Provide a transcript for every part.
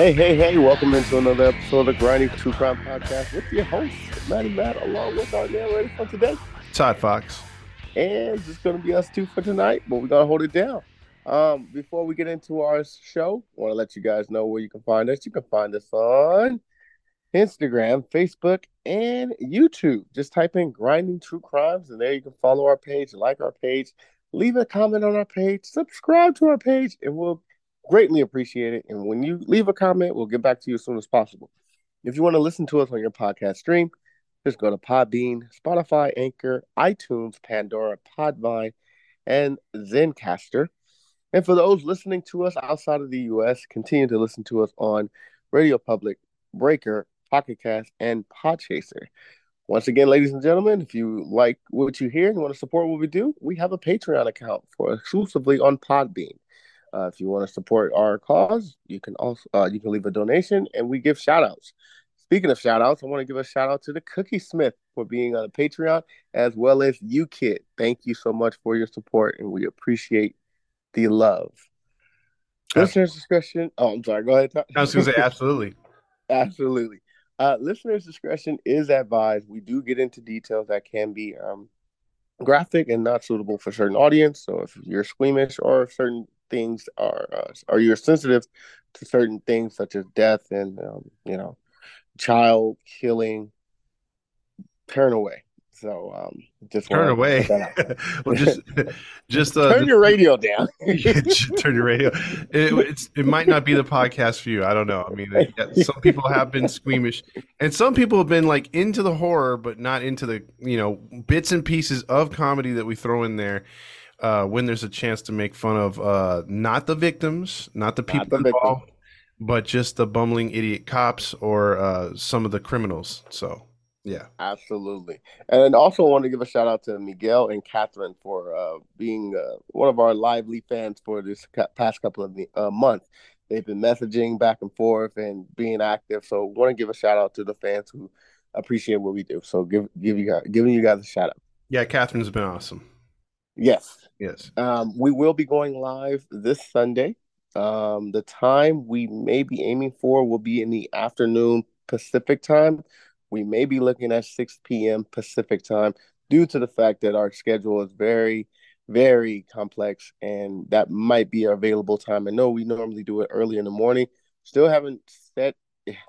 Hey, hey, hey, welcome into another episode of the Grinding True Crime Podcast with your host, Matty Matt, along with our narrator for today. Todd Fox. And it's just going to be us two for tonight, but we're going to hold it down. Um, before we get into our show, I want to let you guys know where you can find us. You can find us on Instagram, Facebook, and YouTube. Just type in Grinding True Crimes, and there you can follow our page, like our page, leave a comment on our page, subscribe to our page, and we'll greatly appreciate it. And when you leave a comment, we'll get back to you as soon as possible. If you want to listen to us on your podcast stream, just go to Podbean, Spotify, Anchor, iTunes, Pandora, Podvine, and Zencastr. And for those listening to us outside of the US, continue to listen to us on Radio Public, Breaker, Pocket Cast, and Podchaser. Once again, ladies and gentlemen, if you like what you hear and want to support what we do, we have a Patreon account for exclusively on Podbean. Uh, if you want to support our cause, you can also uh, you can leave a donation, and we give shout outs. Speaking of shout outs, I want to give a shout out to the Cookie Smith for being on a Patreon, as well as you, Kid. Thank you so much for your support, and we appreciate the love. Listeners' discretion. Oh, I'm sorry. Go ahead. I was going to say, absolutely. Absolutely. Uh, listeners' discretion is advised. We do get into details that can be um, graphic and not suitable for certain audience. So if you're squeamish or certain things are, uh, or you're sensitive to certain things such as death and um, you know, child killing, turn away. So um, just Turn away. well, just, just uh, turn your radio down. turn your radio. It, it's it might not be the podcast for you. I don't know. I mean, some people have been squeamish, and some people have been like into the horror, but not into the you know bits and pieces of comedy that we throw in there. Uh, when there's a chance to make fun of uh, not the victims, not the people the victim. involved, but just the bumbling idiot cops or uh, some of the criminals. So, yeah. Absolutely. And also want to give a shout out to Miguel and Catherine for uh, being uh, one of our lively fans for this past couple of uh, months. They've been messaging back and forth and being active. So want to give a shout out to the fans who appreciate what we do. So give give you guys giving you guys a shout out. Yeah, Catherine's been awesome. Yes. Yes. Um, we will be going live this Sunday. Um, the time we may be aiming for will be in the afternoon Pacific time. We may be looking at 6 p.m. Pacific time due to the fact that our schedule is very, very complex and that might be our available time. I know we normally do it early in the morning. Still haven't set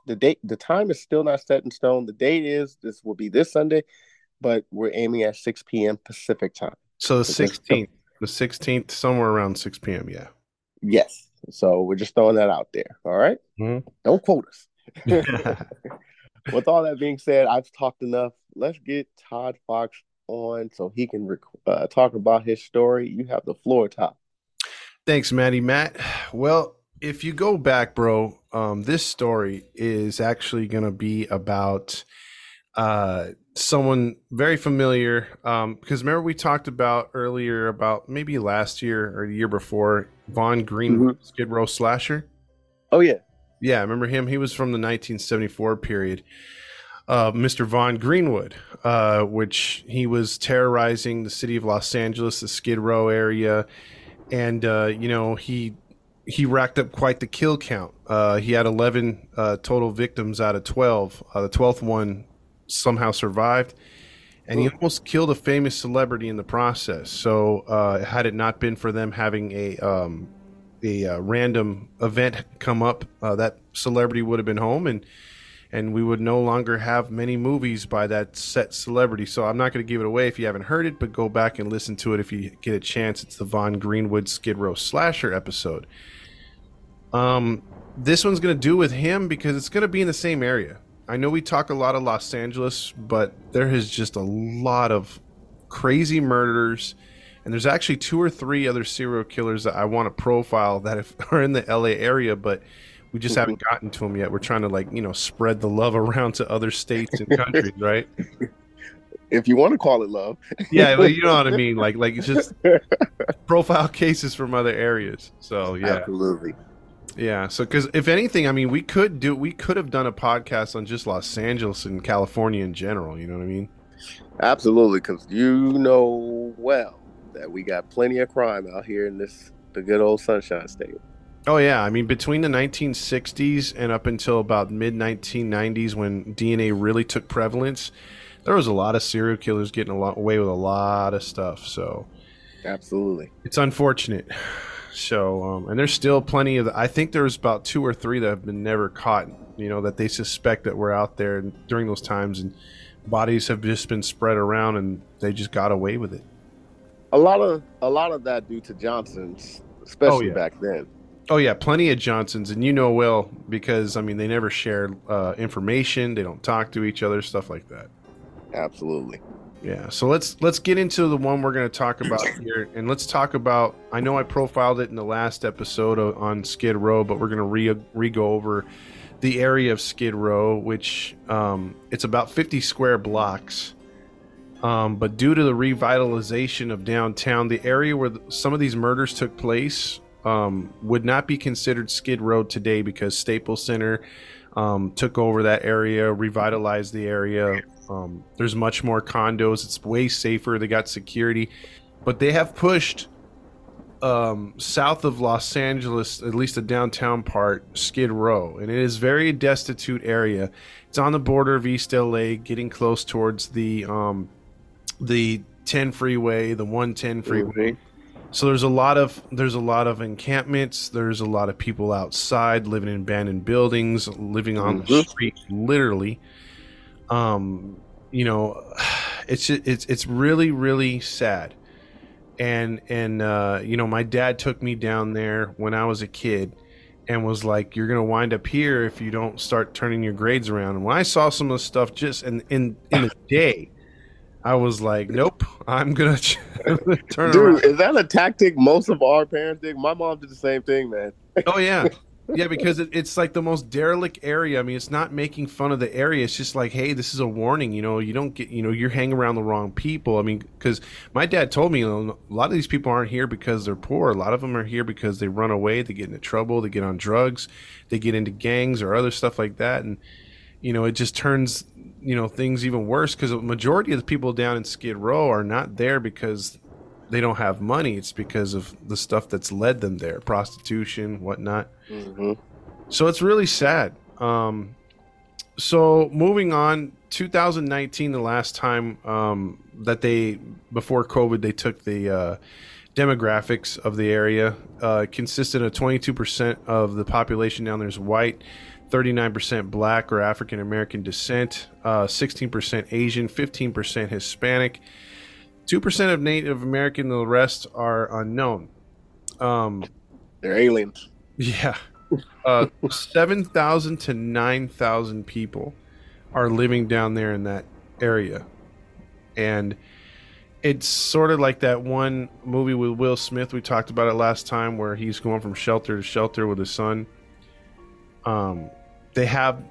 the date, the time is still not set in stone. The date is this will be this Sunday, but we're aiming at 6 p.m. Pacific time. So the sixteenth, the sixteenth, somewhere around six p.m. Yeah. Yes. So we're just throwing that out there. All right? Mhm. Don't quote us. With all that being said, I've talked enough. Let's get Todd Fox on so he can rec- uh, talk about his story. You have the floor, Todd. Thanks, Maddie. Matt. Well, if you go back, bro, um, this story is actually going to be about uh, someone very familiar. Um, because remember we talked about earlier about maybe last year or the year before Vaughn Greenwood, Skid Row slasher. Oh, yeah. Yeah, I remember him. He was from the 1974 period. Uh, Mr. Vaughn Greenwood, uh, which he was terrorizing the city of Los Angeles, the Skid Row area, and uh, you know he he racked up quite the kill count. Uh, he had 11 uh, total victims out of 12. Uh, the 12th one somehow survived, and he almost killed a famous celebrity in the process. So, uh, had it not been for them having a um, a uh, random event come up, uh, that celebrity would have been home and and we would no longer have many movies by that set celebrity. So I'm not going to give it away if you haven't heard it, but go back and listen to it if you get a chance. It's the Vaughn Greenwood Skid Row slasher episode. Um, this one's going to do with him because it's going to be in the same area. I know we talk a lot of Los Angeles, but there is just a lot of crazy murders. And there's actually two or three other serial killers that I want to profile that are in the LA area, but we just haven't mm-hmm. gotten to them yet. We're trying to like you know spread the love around to other states and countries, right? If you want to call it love, yeah, well, you know what I mean. Like like it's just profile cases from other areas. So yeah, absolutely. Yeah, so because if anything, I mean, we could do, we could have done a podcast on just Los Angeles and California in general. You know what I mean? Absolutely, because you know well that we got plenty of crime out here in this the good old Sunshine State. Oh yeah, I mean between the 1960s and up until about mid 1990s when DNA really took prevalence, there was a lot of serial killers getting a lot away with a lot of stuff. So, absolutely, it's unfortunate. So, um, and there's still plenty of. The, I think there's about two or three that have been never caught. You know that they suspect that we're out there during those times, and bodies have just been spread around, and they just got away with it. A lot of a lot of that due to Johnson's, especially oh, yeah. back then. Oh yeah, plenty of Johnsons, and you know well because I mean they never share uh, information, they don't talk to each other, stuff like that. Absolutely. Yeah. So let's let's get into the one we're going to talk about here, and let's talk about. I know I profiled it in the last episode on Skid Row, but we're going to re re go over the area of Skid Row, which um, it's about 50 square blocks. Um, but due to the revitalization of downtown, the area where the, some of these murders took place um, would not be considered Skid Row today because Staples Center um, took over that area, revitalized the area. Um, there's much more condos. It's way safer. They got security, but they have pushed um, south of Los Angeles, at least the downtown part, Skid Row, and it is very destitute area. It's on the border of East LA, getting close towards the um, the 10 freeway, the 110 freeway. Mm-hmm so there's a lot of there's a lot of encampments. There's a lot of people outside living in abandoned buildings, living on mm-hmm. the street, literally. Um, you know, it's it's it's really really sad. And and uh, you know, my dad took me down there when I was a kid, and was like, "You're gonna wind up here if you don't start turning your grades around." And when I saw some of the stuff just in in in a day I was like, nope, I'm gonna turn Dude, around. is that a tactic most of our parents did? My mom did the same thing, man. oh yeah, yeah, because it, it's like the most derelict area. I mean, it's not making fun of the area. It's just like, hey, this is a warning. You know, you don't get, you know, you're hanging around the wrong people. I mean, because my dad told me, you know, a lot of these people aren't here because they're poor. A lot of them are here because they run away, they get into trouble, they get on drugs, they get into gangs or other stuff like that, and you know, it just turns you know things even worse because the majority of the people down in Skid Row are not there because they don't have money. It's because of the stuff that's led them there, prostitution, whatnot. Mm-hmm. So it's really sad. Um, so moving on, 2019, the last time um, that they before COVID, they took the uh, demographics of the area. Uh, consisted of 22% of the population down there is white. 39% black or African American descent, uh, 16% Asian, 15% Hispanic, 2% of Native American, the rest are unknown. Um, They're aliens. Yeah. Uh, 7,000 to 9,000 people are living down there in that area. And it's sort of like that one movie with Will Smith. We talked about it last time where he's going from shelter to shelter with his son. Um, they have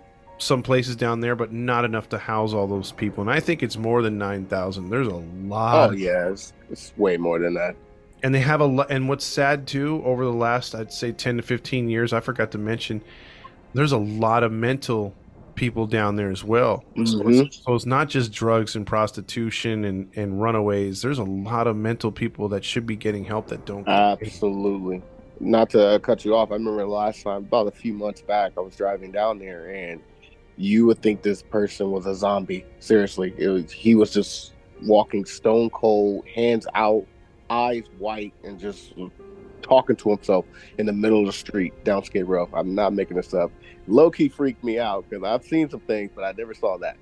some places down there, but not enough to house all those people. And I think it's more than nine thousand. There's a lot. Oh yeah, it's, it's, way more than that. And they have a lot. And what's sad too, over the last I'd say ten to fifteen years, I forgot to mention, there's a lot of mental people down there as well. Mm-hmm. So, it's, so, it's, not just drugs and prostitution and and runaways. There's a lot of mental people that should be getting help that don't. Absolutely not to cut you off, I remember last time, about a few months back, I was driving down there, and you would think this person was a zombie. Seriously, it was he was just walking stone cold, hands out, eyes white, and just talking to himself in the middle of the street down Skid Row. I'm not making this up. Low key freaked me out because I've seen some things, but I never saw that.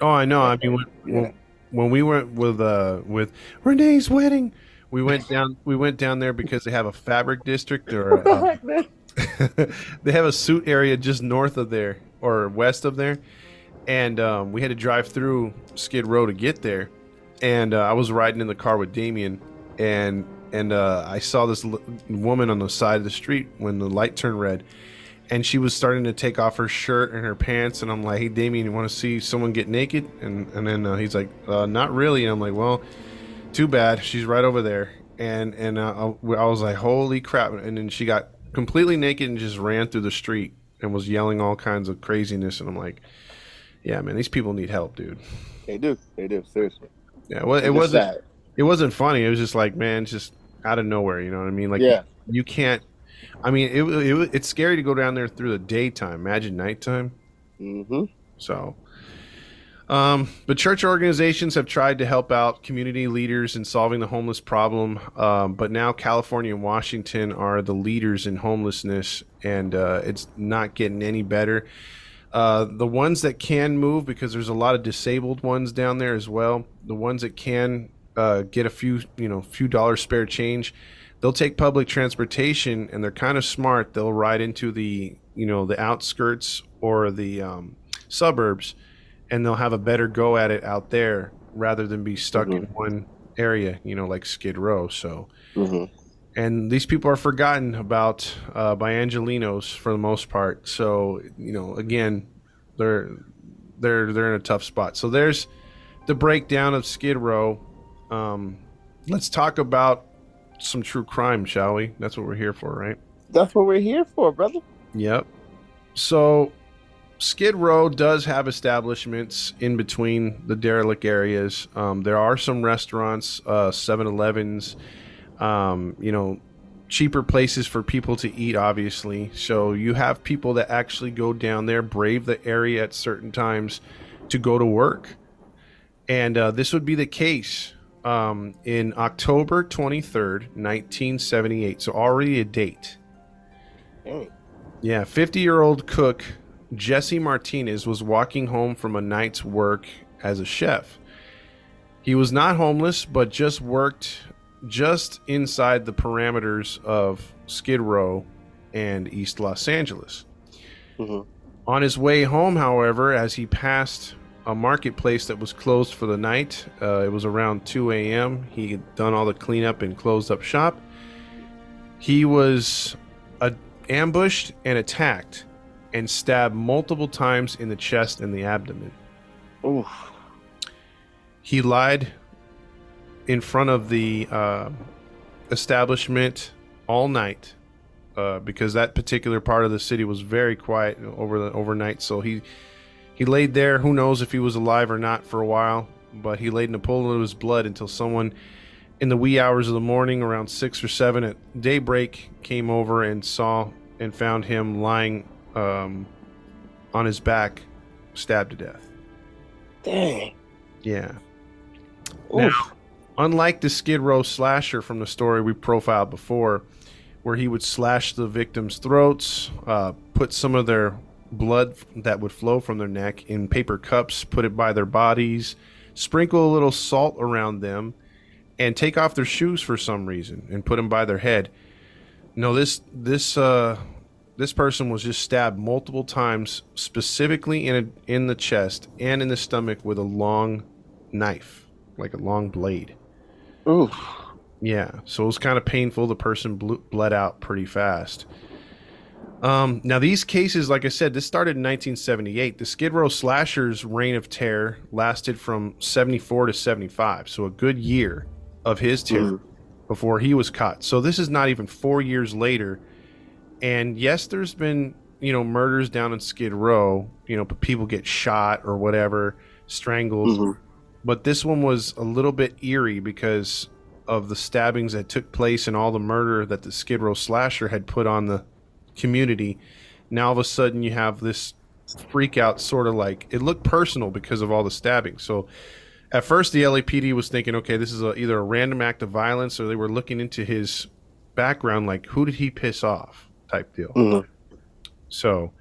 Oh, I know. I mean, when, Yeah. when, when we went with uh with Renee's wedding, we went down we went down there because they have a fabric district or uh, they have a suit area just north of there or west of there, and um, we had to drive through Skid Row to get there. And uh, I was riding in the car with Damien, and and uh, I saw this l- woman on the side of the street when the light turned red, and she was starting to take off her shirt and her pants, and I'm like, "Hey, Damien, you want to see someone get naked?" And and then uh, he's like, uh, "Not really." And I'm like, "Well, too bad. She's right over there." And and uh, I I was like, "Holy crap!" And then she got completely naked and just ran through the street and was yelling all kinds of craziness. And I'm like, "Yeah, man, these people need help, dude." They do. They do. Seriously. Yeah, well, it It's wasn't. sad. It wasn't funny. It was just like, man, just out of nowhere. You know what I mean? Like, Yeah. you can't. I mean, it, it it's scary to go down there through the daytime. Imagine nighttime. Mm-hmm. So, um, but church organizations have tried to help out community leaders in solving the homeless problem. Um, but now California and Washington are the leaders in homelessness, and uh, it's not getting any better. Uh, the ones that can move, because there's a lot of disabled ones down there as well. The ones that can uh, get a few, you know, few dollars spare change, they'll take public transportation, and they're kind of smart. They'll ride into the, you know, the outskirts or the um, suburbs, and they'll have a better go at it out there rather than be stuck in one area, you know, like Skid Row. So, Mm-hmm. and these people are forgotten about uh, by Angelenos for the most part. So you know, again, they're they're they're in a tough spot. So there's the breakdown of Skid Row. Um, let's talk about some true crime, shall we? That's what we're here for, right? That's what we're here for, brother. Yep. So Skid Row does have establishments in between the derelict areas. Um, there are some restaurants, uh, 7-Elevens, um, you know, cheaper places for people to eat, obviously. So you have people that actually go down there, brave the area at certain times to go to work. And uh, this would be the case um, in October 23rd, 1978. So already a date. Dang. Yeah, 50 year old cook Jesse Martinez was walking home from a night's work as a chef. He was not homeless, but just worked just inside the parameters of Skid Row and East Los Angeles. Mhm. On his way home, however, as he passed a marketplace that was closed for the night, uh, it was around 2 a.m., he had done all the cleanup and closed up shop. He was uh, ambushed and attacked and stabbed multiple times in the chest and the abdomen. Oof. He lied in front of the uh, establishment all night uh, because that particular part of the city was very quiet over the overnight. So he he laid there. Who knows if he was alive or not for a while, but he laid in a pool of his blood until someone in the wee hours of the morning, around six or seven at daybreak, came over and saw and found him lying um, on his back, stabbed to death. Dang. Yeah. Oof. Now, unlike the Skid Row slasher from the story we profiled before, where he would slash the victims' throats, uh, put some of their blood that would flow from their neck in paper cups, put it by their bodies, sprinkle a little salt around them, and take off their shoes for some reason and put them by their head. No, this this uh, this person was just stabbed multiple times, specifically in a, in the chest and in the stomach with a long knife, like a long blade. Oof. Yeah, so it was kind of painful. The person ble- bled out pretty fast. Um, now, these cases, like I said, this started in 1978. The Skid Row slashers' reign of terror lasted from 74 to 75, so a good year of his terror before he was caught. So this is not even four years later. And yes, there's been you know murders down in Skid Row. You know, people get shot or whatever, strangled. Mhm. But this one was a little bit eerie because of the stabbings that took place and all the murder that the Skid Row slasher had put on the community. Now all of a sudden you have this freak out sort of like it looked personal because of all the stabbing. So at first the LAPD was thinking, okay, this is a, either a random act of violence or they were looking into his background like who did he piss off type deal. Mhm. So,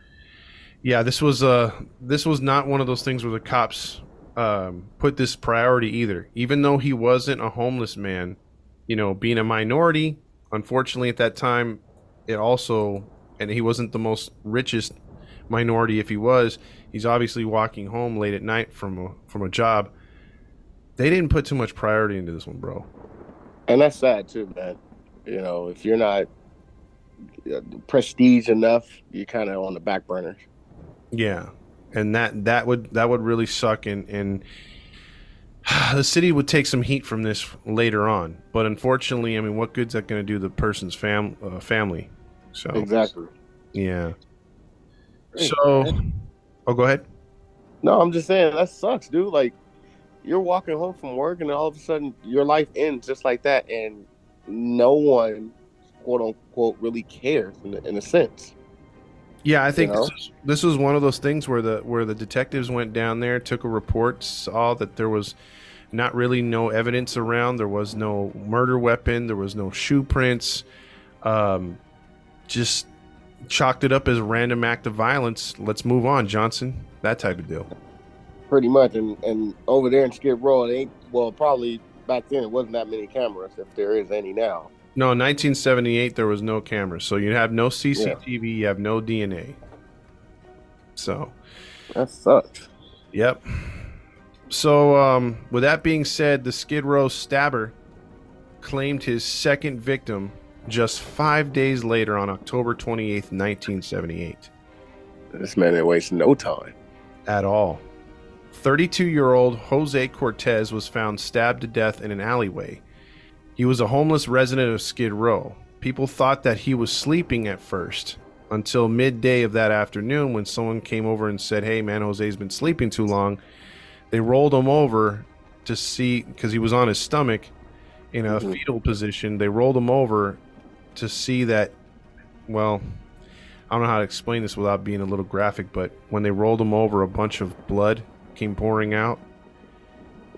yeah, this was uh this was not one of those things where the cops um, put this priority either. Even though he wasn't a homeless man, you know, being a minority, unfortunately at that time, it also and he wasn't the most richest minority. If he was, he's obviously walking home late at night from a, from a job. They didn't put too much priority into this one, bro. And that's sad too, man. You know, if you're not prestige enough, you're kind of on the back burner. Yeah, and that that would that would really suck, and and the city would take some heat from this later on. But unfortunately, I mean, what good's that going to do the person's fam uh, family? So Exactly. yeah. Hey, So, man. oh, go ahead. No, I'm just saying that sucks, dude. Like you're walking home from work and all of a sudden your life ends just like that, and no one, quote unquote, really cares in, a- in a sense. Yeah, I think know? this, is, this was one of those things where the where the detectives went down there, took a report, saw that there was not really no evidence around. There was no murder weapon. There was no shoe prints. Um, just chalked it up as a random act of violence. Let's move on, Johnson. That type of deal. Pretty much, and and over there in Skid Row, it ain't well. Probably back then it wasn't that many cameras, if there is any now. No, in 1978 there was no cameras, so you have no CCTV, you have no DNA. So, That sucks. Yep. So, um, with that being said, the Skid Row stabber claimed his second victim just five days later on October 28th, 1978. This man ain't wasting no time. At all. 32 year old Jose Cortez was found stabbed to death in an alleyway. He was a homeless resident of Skid Row. People thought that he was sleeping at first until midday of that afternoon when someone came over and said, Hey, man, Jose's been sleeping too long. They rolled him over to see, because he was on his stomach in a Mhm. fetal position. They rolled him over to see that, well, I don't know how to explain this without being a little graphic, but when they rolled him over, a bunch of blood came pouring out.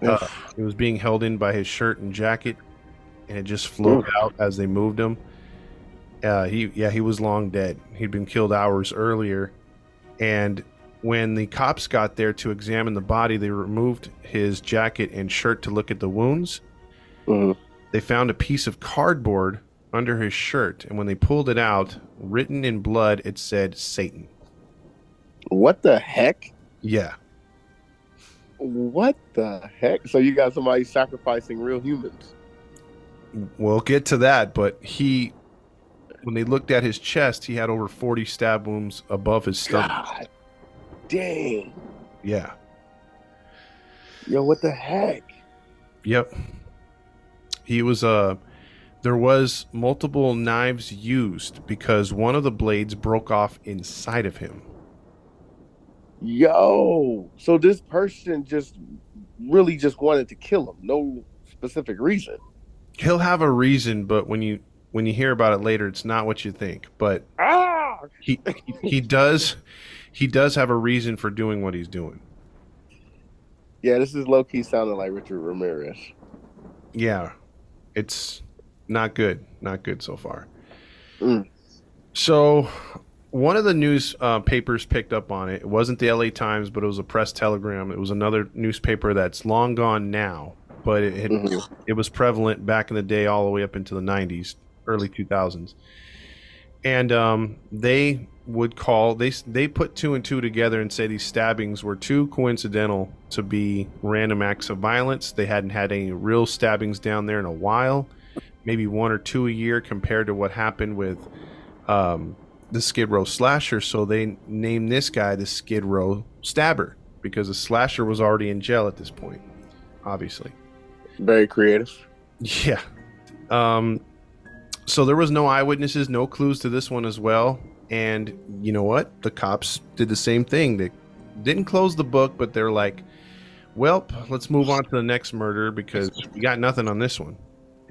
Uh, it was being held in by his shirt and jacket, and it just flowed out as they moved him. Uh, he, yeah, he was long dead. He'd been killed hours earlier, and when the cops got there to examine the body, they removed his jacket and shirt to look at the wounds. Mhm. They found a piece of cardboard under his shirt, and when they pulled it out, written in blood, it said Satan. What the heck? Yeah. What the heck? So you got somebody sacrificing real humans? We'll get to that, but he, when they looked at his chest, he had over 40 stab wounds above his stomach. God, dang! Yeah. Yo, what the heck? Yep. He was uh there was multiple knives used because one of the blades broke off inside of him. Yo, so this person just really just wanted to kill him, no specific reason. He'll have a reason, but when you when you hear about it later, it's not what you think. But Ah! he he, he does he does have a reason for doing what he's doing. Yeah, this is low key sounding like Richard Ramirez. Yeah. It's not good. Not good so far. Mm. So, one of the news uh, papers picked up on it. It wasn't the LA Times, but it was a press telegram. It was another newspaper that's long gone now, but it had, Mhm. it was prevalent back in the day, all the way up into the '90s, early 2000s. And um, they would call they they put two and two together and say these stabbings were too coincidental to be random acts of violence. They hadn't had any real stabbings down there in a while, maybe one or two a year compared to what happened with um, the Skid Row slasher. So they named this guy the Skid Row stabber because the slasher was already in jail at this point, obviously. Very creative. Yeah. Um, so there was no eyewitnesses, no clues to this one as well. And you know what? The cops did the same thing. They didn't close the book, but they're like, "Well, let's move on to the next murder because we got nothing on this one."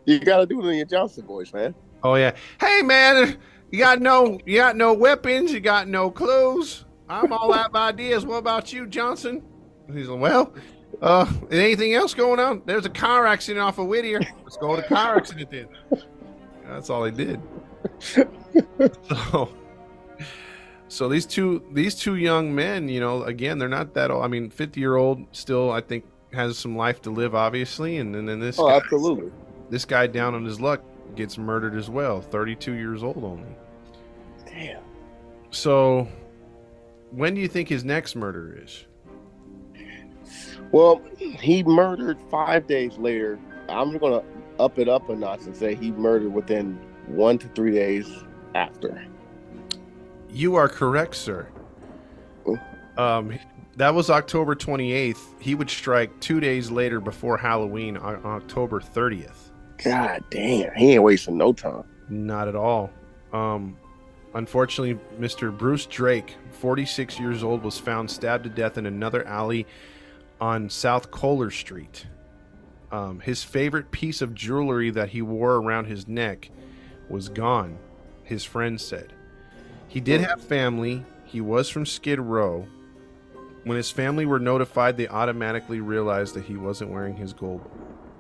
You gotta do it in your Johnson voice, man. Oh yeah. Hey man, you got no you got no weapons, you got no clues. I'm all out of ideas. What about you, Johnson? He's like, well, uh, anything else going on? There's a car accident off of Whittier. Let's go to car accident then. That's all they did. so, so these two these two young men, you know, again, they're not that old. I mean, fifty year old still, I think, has some life to live, obviously, and, and then this Oh, guy, absolutely. this guy down on his luck gets murdered as well. Thirty two years old only. Damn. So, when do you think his next murder is? Well, he murdered five days later. I'm gonna up it up a notch and say he murdered within one to three days after. You are correct, sir. Um, that was October 28th. He would strike two days later before Halloween on October 30th. God damn, he ain't wasting no time. Not at all. Um, unfortunately, Mr. Bruce Drake, 46 years old, was found stabbed to death in another alley on South Kohler Street. Um, his favorite piece of jewelry that he wore around his neck was gone, his friend said. He did have family. He was from Skid Row. When his family were notified, they automatically realized that he wasn't wearing his gold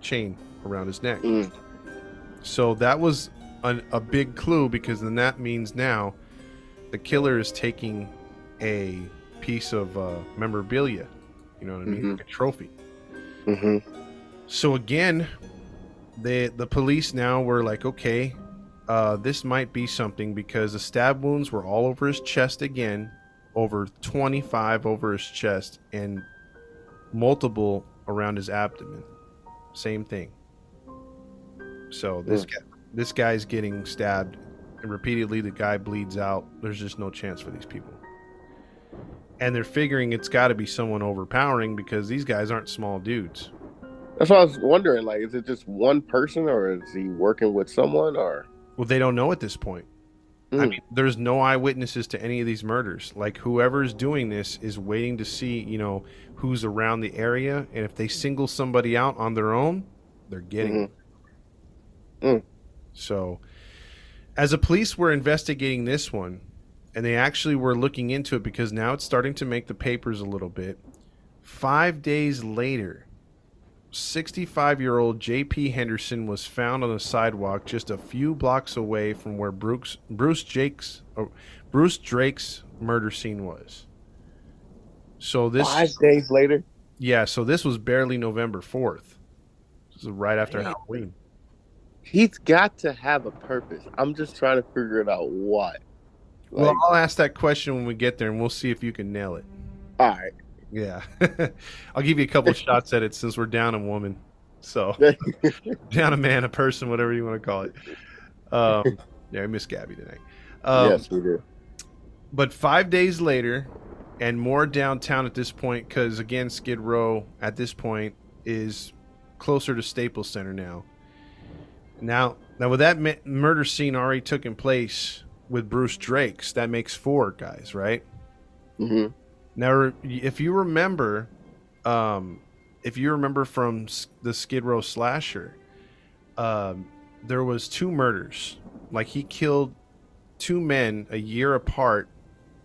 chain around his neck. Mm. So that was an, a big clue because then that means now the killer is taking a piece of uh, memorabilia. You know what I mean? Mhm. Like a trophy. hmm So again, the the police now were like, okay, uh, this might be something because the stab wounds were all over his chest again, over 25 over his chest, and multiple around his abdomen. Same thing. So this guy, this guy's getting stabbed, and repeatedly the guy bleeds out. There's just no chance for these people. And they're figuring it's got to be someone overpowering because these guys aren't small dudes. That's what I was wondering. Like, is it just one person, or is he working with someone, or? Well, they don't know at this point. I Mm. mean, there's no eyewitnesses to any of these murders. Like whoever's doing this is waiting to see, you know, who's around the area, and if they single somebody out on their own, they're getting. Mhm. Mm. So, as a police were investigating this one, and they actually were looking into it because now it's starting to make the papers a little bit. Five days later, 65 year old JP Henderson was found on the sidewalk just a few blocks away from where Bruce, Bruce, Jake's, or Bruce Drake's murder scene was. So this, Five days later. yeah, so this was barely November 4th. This is right after Damn. Halloween. He's got to have a purpose. I'm just trying to figure it out. What? Like, well, I'll ask that question when we get there and we'll see if you can nail it. all right. Yeah. I'll give you a couple shots at it since we're down a woman. So, down a man, a person, whatever you want to call it. Um, yeah, I miss Gabby tonight. Um, yes, we do. But five days later, and more downtown at this point, because again, Skid Row at this point is closer to Staples Center now. Now, now with that murder scene already taking place with Bruce Drake's, that makes four guys, right? hmm Now, if you remember, um, if you remember from the Skid Row slasher, um, there was two murders. Like he killed two men a year apart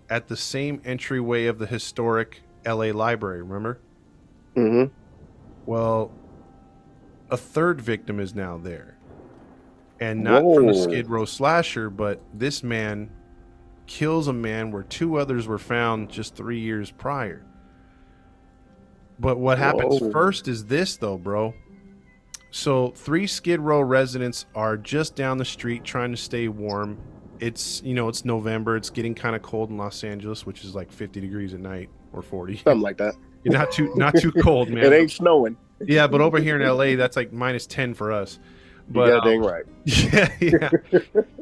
at the same entryway of the historic L.A. Library. Remember? hmm Well, a third victim is now there, and not from the Skid Row slasher, but this man kills a man where two others were found just three years prior. But what happens Whoa. first is this, though, bro. So three Skid Row residents are just down the street trying to stay warm. It's you know it's November. It's getting kind of cold in Los Angeles, which is like 50 degrees at night or 40. Something like that. not too not too cold, man. It ain't snowing. Yeah, but over here in LA, that's like minus ten for us. You But got um, dang right. yeah, yeah.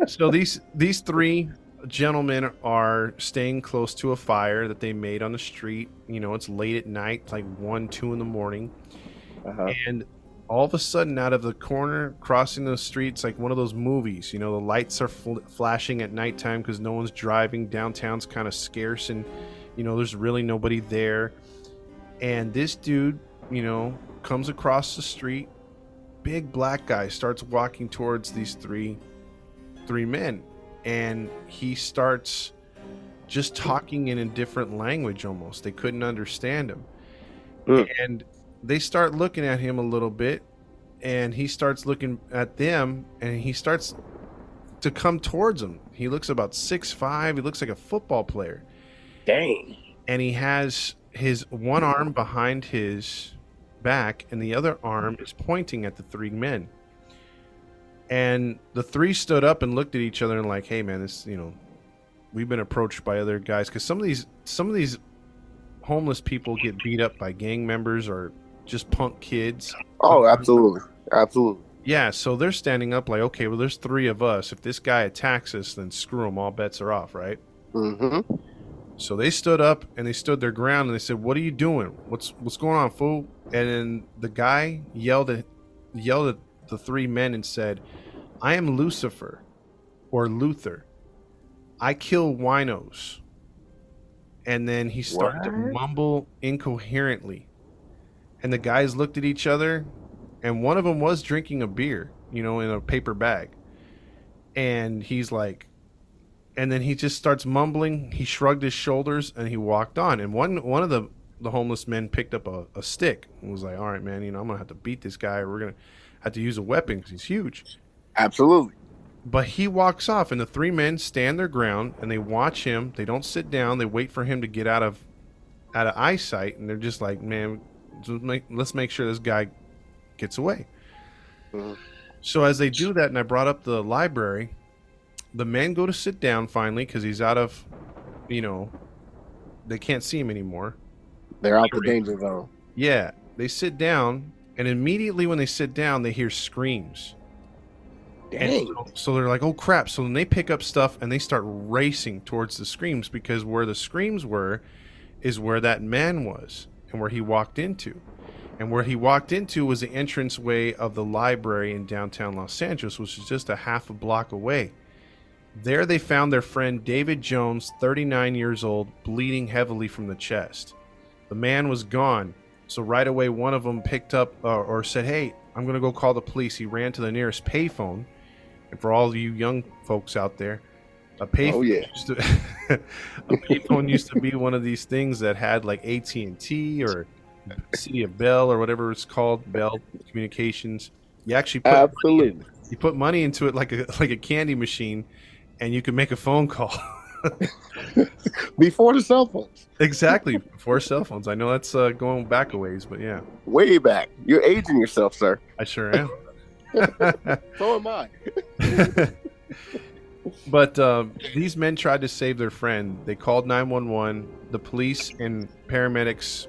so these these three gentlemen are staying close to a fire that they made on the street. You know, it's late at night, like one, two in the morning, Uh-huh. and all of a sudden, out of the corner, crossing the streets, like one of those movies. You know, the lights are fl- flashing at nighttime because no one's driving. Downtown's kind of scarce, and you know, there's really nobody there. And this dude, you know, comes across the street. Big black guy starts walking towards these three three men and he starts just talking in a different language almost. They couldn't understand him. Mm. And they start looking at him a little bit and he starts looking at them and he starts to come towards him. He looks about six five. He looks like a football player, Dang. and he has his one arm behind his back, and the other arm is pointing at the three men. And the three stood up and looked at each other and like, "Hey, man, this you know, we've been approached by other guys because some of these some of these homeless people get beat up by gang members or just punk kids." Oh, absolutely, absolutely. Yeah, so they're standing up like, okay, well, there's three of us. If this guy attacks us, then screw him. All bets are off, right? Mm-hmm. So they stood up and they stood their ground and they said, "What are you doing? What's what's going on, fool?" And then the guy yelled at yelled at the three men and said, "I am Lucifer, or Luther. I kill winos." And then he started to mumble incoherently, and the guys looked at each other, and one of them was drinking a beer, you know, in a paper bag, and he's like, and then he just starts mumbling. He shrugged his shoulders and he walked on. And one one of the the homeless men picked up a, a stick and was like, "All right, man, you know I'm gonna have to beat this guy. We're gonna have to use a weapon because he's huge." Absolutely. But he walks off, and the three men stand their ground and they watch him. They don't sit down. They wait for him to get out of out of eyesight, and they're just like, "Man, let's make, let's make sure this guy gets away." Mhm. So as they do that, and I brought up the library, the men go to sit down finally because he's out of, you know, they can't see him anymore. They're out the danger zone. Yeah, they sit down, and immediately when they sit down, they hear screams. Dang. so, so they're like, "Oh crap!" So then they pick up stuff and they start racing towards the screams because where the screams were, is where that man was and where he walked into, and where he walked into was the entranceway of the library in downtown Los Angeles, which is just a half a block away. There they found their friend David Jones, 39 years old, bleeding heavily from the chest. The man was gone, so right away one of them picked up uh, or said, "Hey, I'm going to go call the police." He ran to the nearest payphone, and for all of you young folks out there, a payphone Oh, yeah. used to, a payphone used to be one of these things that had like AT and T or City of Bell or whatever it's called, Bell Communications. You actually put Absolutely. you put money into it like a like a candy machine, and you could make a phone call. Before the cell phones. exactly before cell phones. I know that's uh, going back a ways, but yeah, Way back. You're aging yourself, sir. I sure am. So am I. but um, these men tried to save their friend. They called 911. The police and paramedics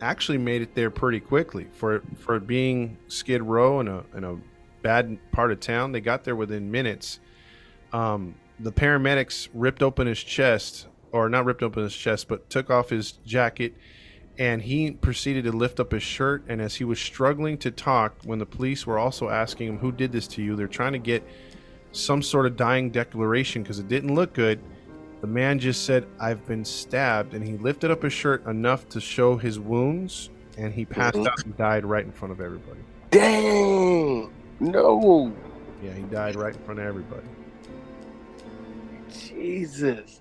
actually made it there pretty quickly. For for being Skid Row in a in a bad part of town, they got there within minutes. Um, the paramedics ripped open his chest, or not ripped open his chest, but took off his jacket, and he proceeded to lift up his shirt. And as he was struggling to talk, when the police were also asking him, "Who did this to you?" They're trying to get some sort of dying declaration because it didn't look good. The man just said, I've been stabbed. And he lifted up his shirt enough to show his wounds. And he passed Mhm. out and died right in front of everybody. Dang. No. Yeah, he died right in front of everybody. Jesus.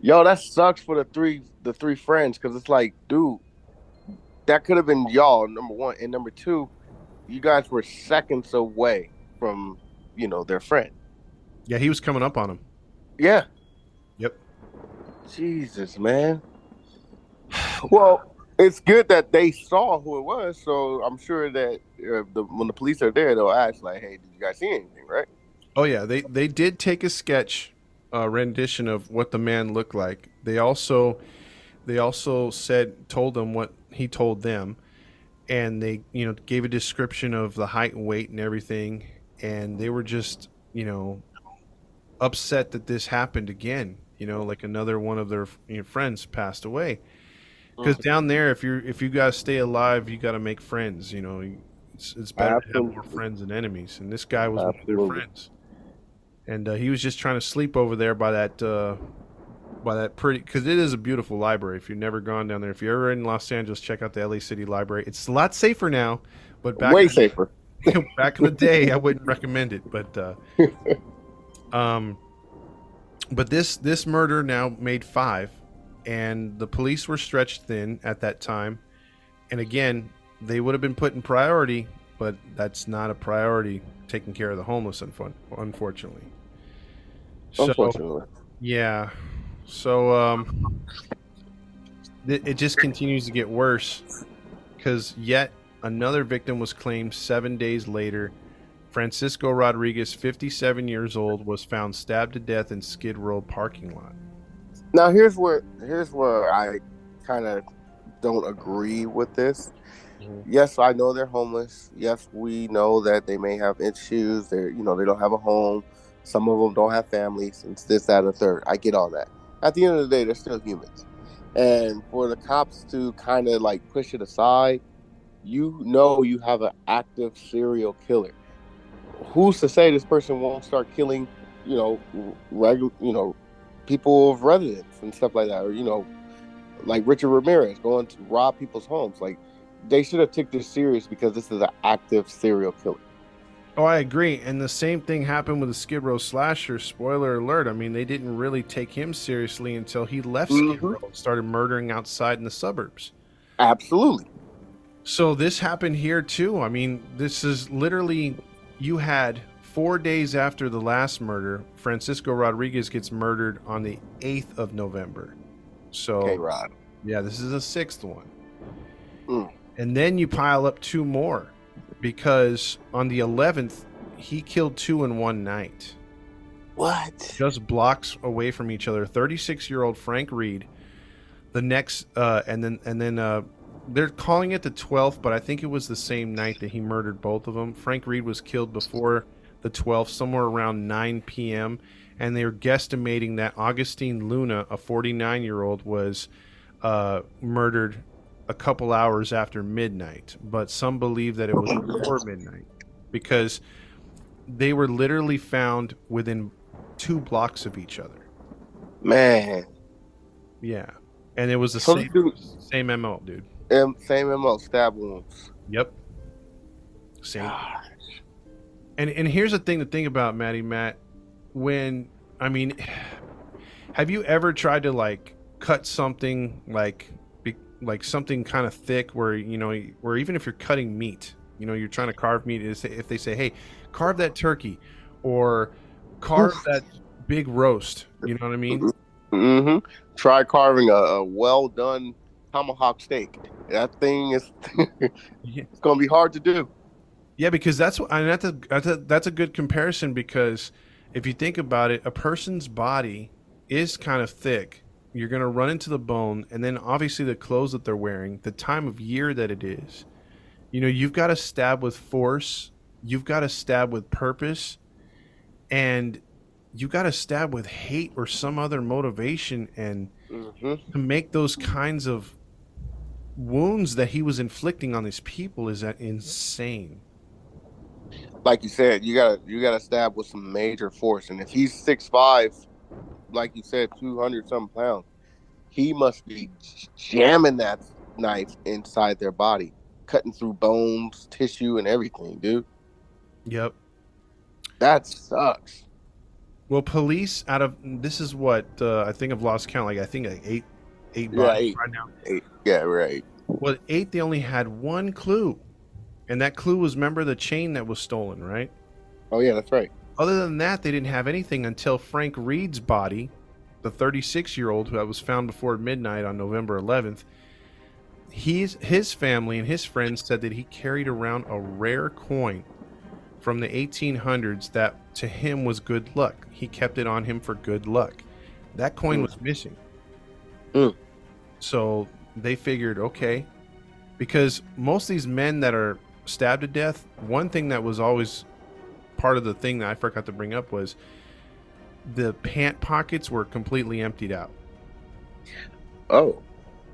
Yo, that sucks for the three the three friends because it's like, dude, that could have been y'all, number one. And number two, you guys were seconds away from, you know, their friend. Yeah, he was coming up on him. Yeah. Yep. Jesus, man. Well, it's good that they saw who it was, so I'm sure that uh, the, when the police are there, they'll ask, like, "Hey, did you guys see anything?" Right? Oh yeah, they they did take a sketch uh, rendition of what the man looked like. They also they also said told them what he told them, and they you know gave a description of the height and weight and everything, and they were just you know upset that this happened again. You know, like another one of their you know, friends passed away. Because down there, if you're if you gotta stay alive, you gotta make friends. You know, it's, it's better to have more friends than enemies. And this guy was one of their friends and uh, he was just trying to sleep over there by that uh, by that pretty because it is a beautiful library. If you've never gone down there, if you're ever in Los Angeles, check out the LA City Library. It's a lot safer now, but back Way in, safer. back in the day, I wouldn't recommend it. But uh, um, but this this murder now made five, and the police were stretched thin at that time. And again, they would have been put in priority, but that's not a priority taking care of the homeless, unfun- unfortunately. So Unfortunately. yeah, so um, th- it just continues to get worse because yet another victim was claimed seven days later. Francisco Rodriguez, 57 years old, was found stabbed to death in Skid Row parking lot. Now here's where here's where I kind of don't agree with this. Mhm. Yes, I know they're homeless. Yes, we know that they may have issues. They're you know they don't have a home. Some of them don't have families. It's this, that, and the third. I get all that. At the end of the day, they're still humans. And for the cops to kind of like push it aside, you know you have an active serial killer. Who's to say this person won't start killing, you know, regular, you know, people of residence and stuff like that, or you know, like Richard Ramirez going to rob people's homes. Like they should have took this serious because this is an active serial killer. Oh, I agree. And the same thing happened with the Skid Row slasher. Spoiler alert. I mean, they didn't really take him seriously until he left Skid Mhm. Row and started murdering outside in the suburbs. Absolutely. So this happened here too. I mean, this is literally you had four days after the last murder, Francisco Rodriguez gets murdered on the 8th of November. So Okay, Rod. yeah, this is a sixth one. Mm. And then you pile up two more because on the 11th, he killed two in one night, What? just blocks away from each other. 36 year old Frank Reed. The next, uh, and then, and then, uh, they're calling it the 12th, but I think it was the same night that he murdered both of them. Frank Reed was killed before the 12th, somewhere around 9 p.m. And they were guesstimating that Augustine Luna, a 49 year old, was uh, murdered a couple hours after midnight. But some believe that it was before midnight because they were literally found within two blocks of each other. Man. Yeah. And it was the So same, dude- same MO, dude. Same MO, stab wounds. Yep. Same. And and here's the thing to think about, Maddie Matt. When I mean, have you ever tried to like cut something like like something kind of thick where you know where even if you're cutting meat, you know you're trying to carve meat. Is if they say, hey, carve that turkey, or carve that big roast. You know what I mean? Mm-hmm. Try carving a, a well done tomahawk steak. That thing is it's gonna be hard to do. Yeah, because that's what I mean, that's a, that's a that's a good comparison because if you think about it, a person's body is kind of thick. You're gonna run into the bone, and then obviously the clothes that they're wearing, the time of year that it is. You know, you've got to stab with force. You've got to stab with purpose, and you got to stab with hate or some other motivation, and hmm to make those kinds of wounds that he was inflicting on these people is that insane. Like you said, you gotta you gotta stab with some major force. And if he's six five, like you said, two hundred something pounds, he must be jamming that knife inside their body, cutting through bones, tissue, and everything, dude. Yep. That sucks. Well, police out of this is what uh, I think I've lost count. Like I think like eight, eight Yeah, right now. Eight. Yeah, right. Well, eight. They only had one clue, and that clue was remember the chain that was stolen, right? Oh yeah, that's right. Other than that, they didn't have anything until Frank Reed's body, the 36 year old who was found before midnight on November 11th. He's his family and his friends said that he carried around a rare coin from the 1800s that to him was good luck. He kept it on him for good luck. That coin Mm. was missing. Mm. So they figured, okay, because most of these men that are stabbed to death, one thing that was always part of the thing that I forgot to bring up was the pant pockets were completely emptied out. Oh,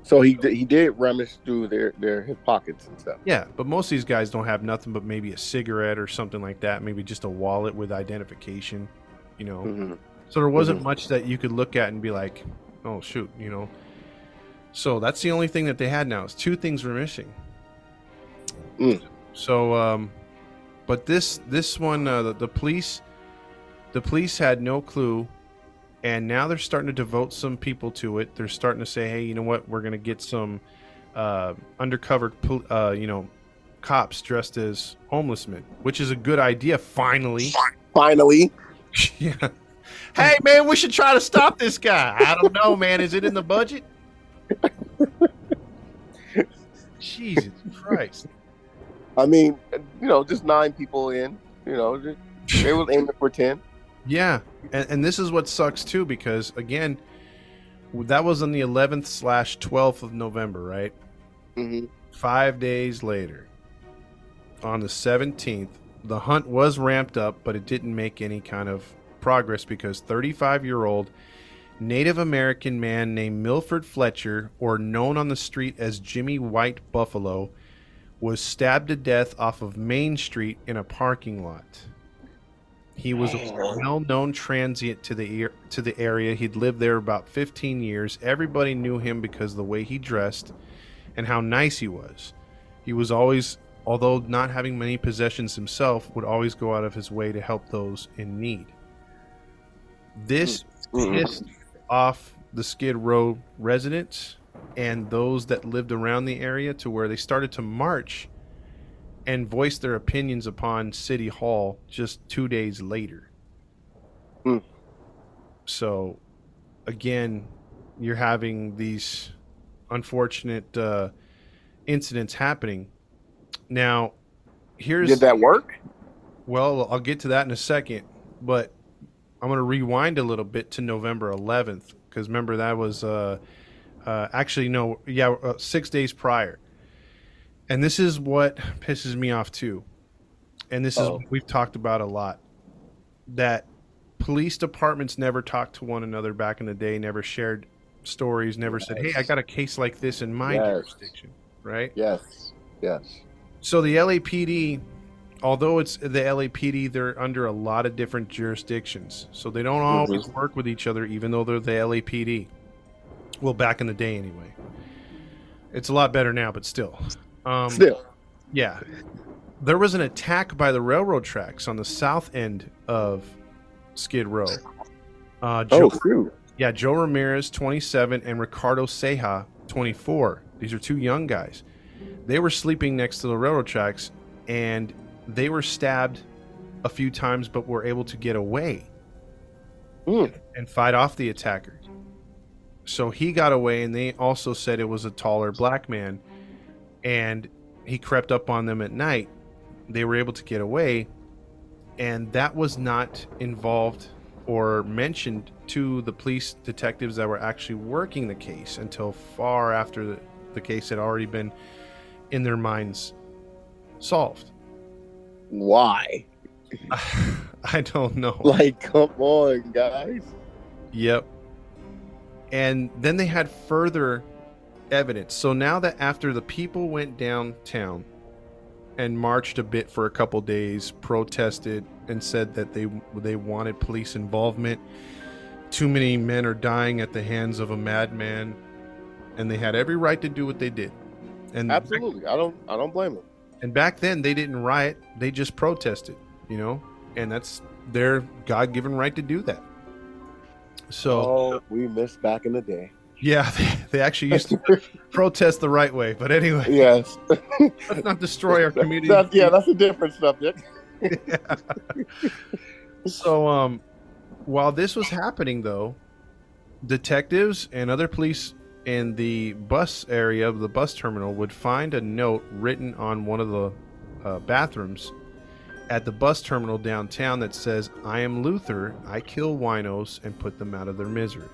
so he did- he did rummage through their their hip pockets and stuff. Yeah, but most of these guys don't have nothing but maybe a cigarette or something like that, maybe just a wallet with identification, you know. hmm So there wasn't Mhm. much that you could look at and be like, "Oh shoot," you know. So that's the only thing that they had now. Is two things were missing. Mm. So, um, but this this one, uh, the, the police, the police had no clue, and now they're starting to devote some people to it. They're starting to say, "Hey, you know what? We're gonna get some uh, undercover, uh, you know, cops dressed as homeless men," which is a good idea. Finally, Finally, yeah. hey, man, we should try to stop this guy. I don't know, man. Is it in the budget? Jesus Christ. I mean, you know, just nine people in. You know, they was aiming for ten. Yeah, and, and this is what sucks too because again, that was on the 11th slash 12th of November, right? Mm-hmm. Five days later, on the 17th, the hunt was ramped up, but it didn't make any kind of progress because 35 year old Native American man named Milford Fletcher, or known on the street as Jimmy White Buffalo, was stabbed to death off of Main Street in a parking lot. He was a well-known transient to the ear- to the area. He'd lived there about 15 years. Everybody knew him because of the way he dressed and how nice he was. He was always, although not having many possessions himself, would always go out of his way to help those in need. This mm-hmm. pissed off the Skid Row residents and those that lived around the area to where they started to march and voice their opinions upon City Hall just two days later. Hmm. So, again, you're having these unfortunate uh, incidents happening. Now, here's Did that work? well, I'll get to that in a second, but I'm going to rewind a little bit to November 11th because remember that was uh, uh, actually no, yeah, uh, six days prior. And this is what pisses me off too, and this Oh. is we've talked about a lot that police departments never talked to one another back in the day, never shared stories, never said, "Hey, I got a case like this in my Yes. jurisdiction," right? Yes. Yes. So the LAPD, although it's the LAPD, they're under a lot of different jurisdictions. So they don't always work with each other, even though they're the LAPD. Well, back in the day, anyway. It's a lot better now, but still. Um, Still. yeah. There was an attack by the railroad tracks on the south end of Skid Row. Uh, Joe, Oh, shoot. yeah, Joe Ramirez, 27, and Ricardo Seja, 24. These are two young guys. They were sleeping next to the railroad tracks, and they were stabbed a few times, but were able to get away Hmm. and fight off the attacker. So he got away, and they also said it was a taller black man, and he crept up on them at night. They were able to get away, and that was not involved or mentioned to the police detectives that were actually working the case until far after the, the case had already been in their minds solved. Why? I don't know. Like, come on, guys. Yep. And then they had further evidence. So now that after the people went downtown and marched a bit for a couple days, protested and said that they they wanted police involvement, too many men are dying at the hands of a madman, and they had every right to do what they did. And Absolutely. I don't. I don't blame them. and back then they didn't riot; they just protested. You know, and that's their God-given right to do that. So. oh, we missed back in the day. Yeah, they, they actually used to protest the right way. But anyway, Yes. let's not destroy our community. That's, yeah, that's a different subject. So, um, while this was happening, though, detectives and other police in the bus area of the bus terminal would find a note written on one of the uh, bathrooms at the bus terminal downtown that says, "I am Luther. I kill winos and put them out of their misery."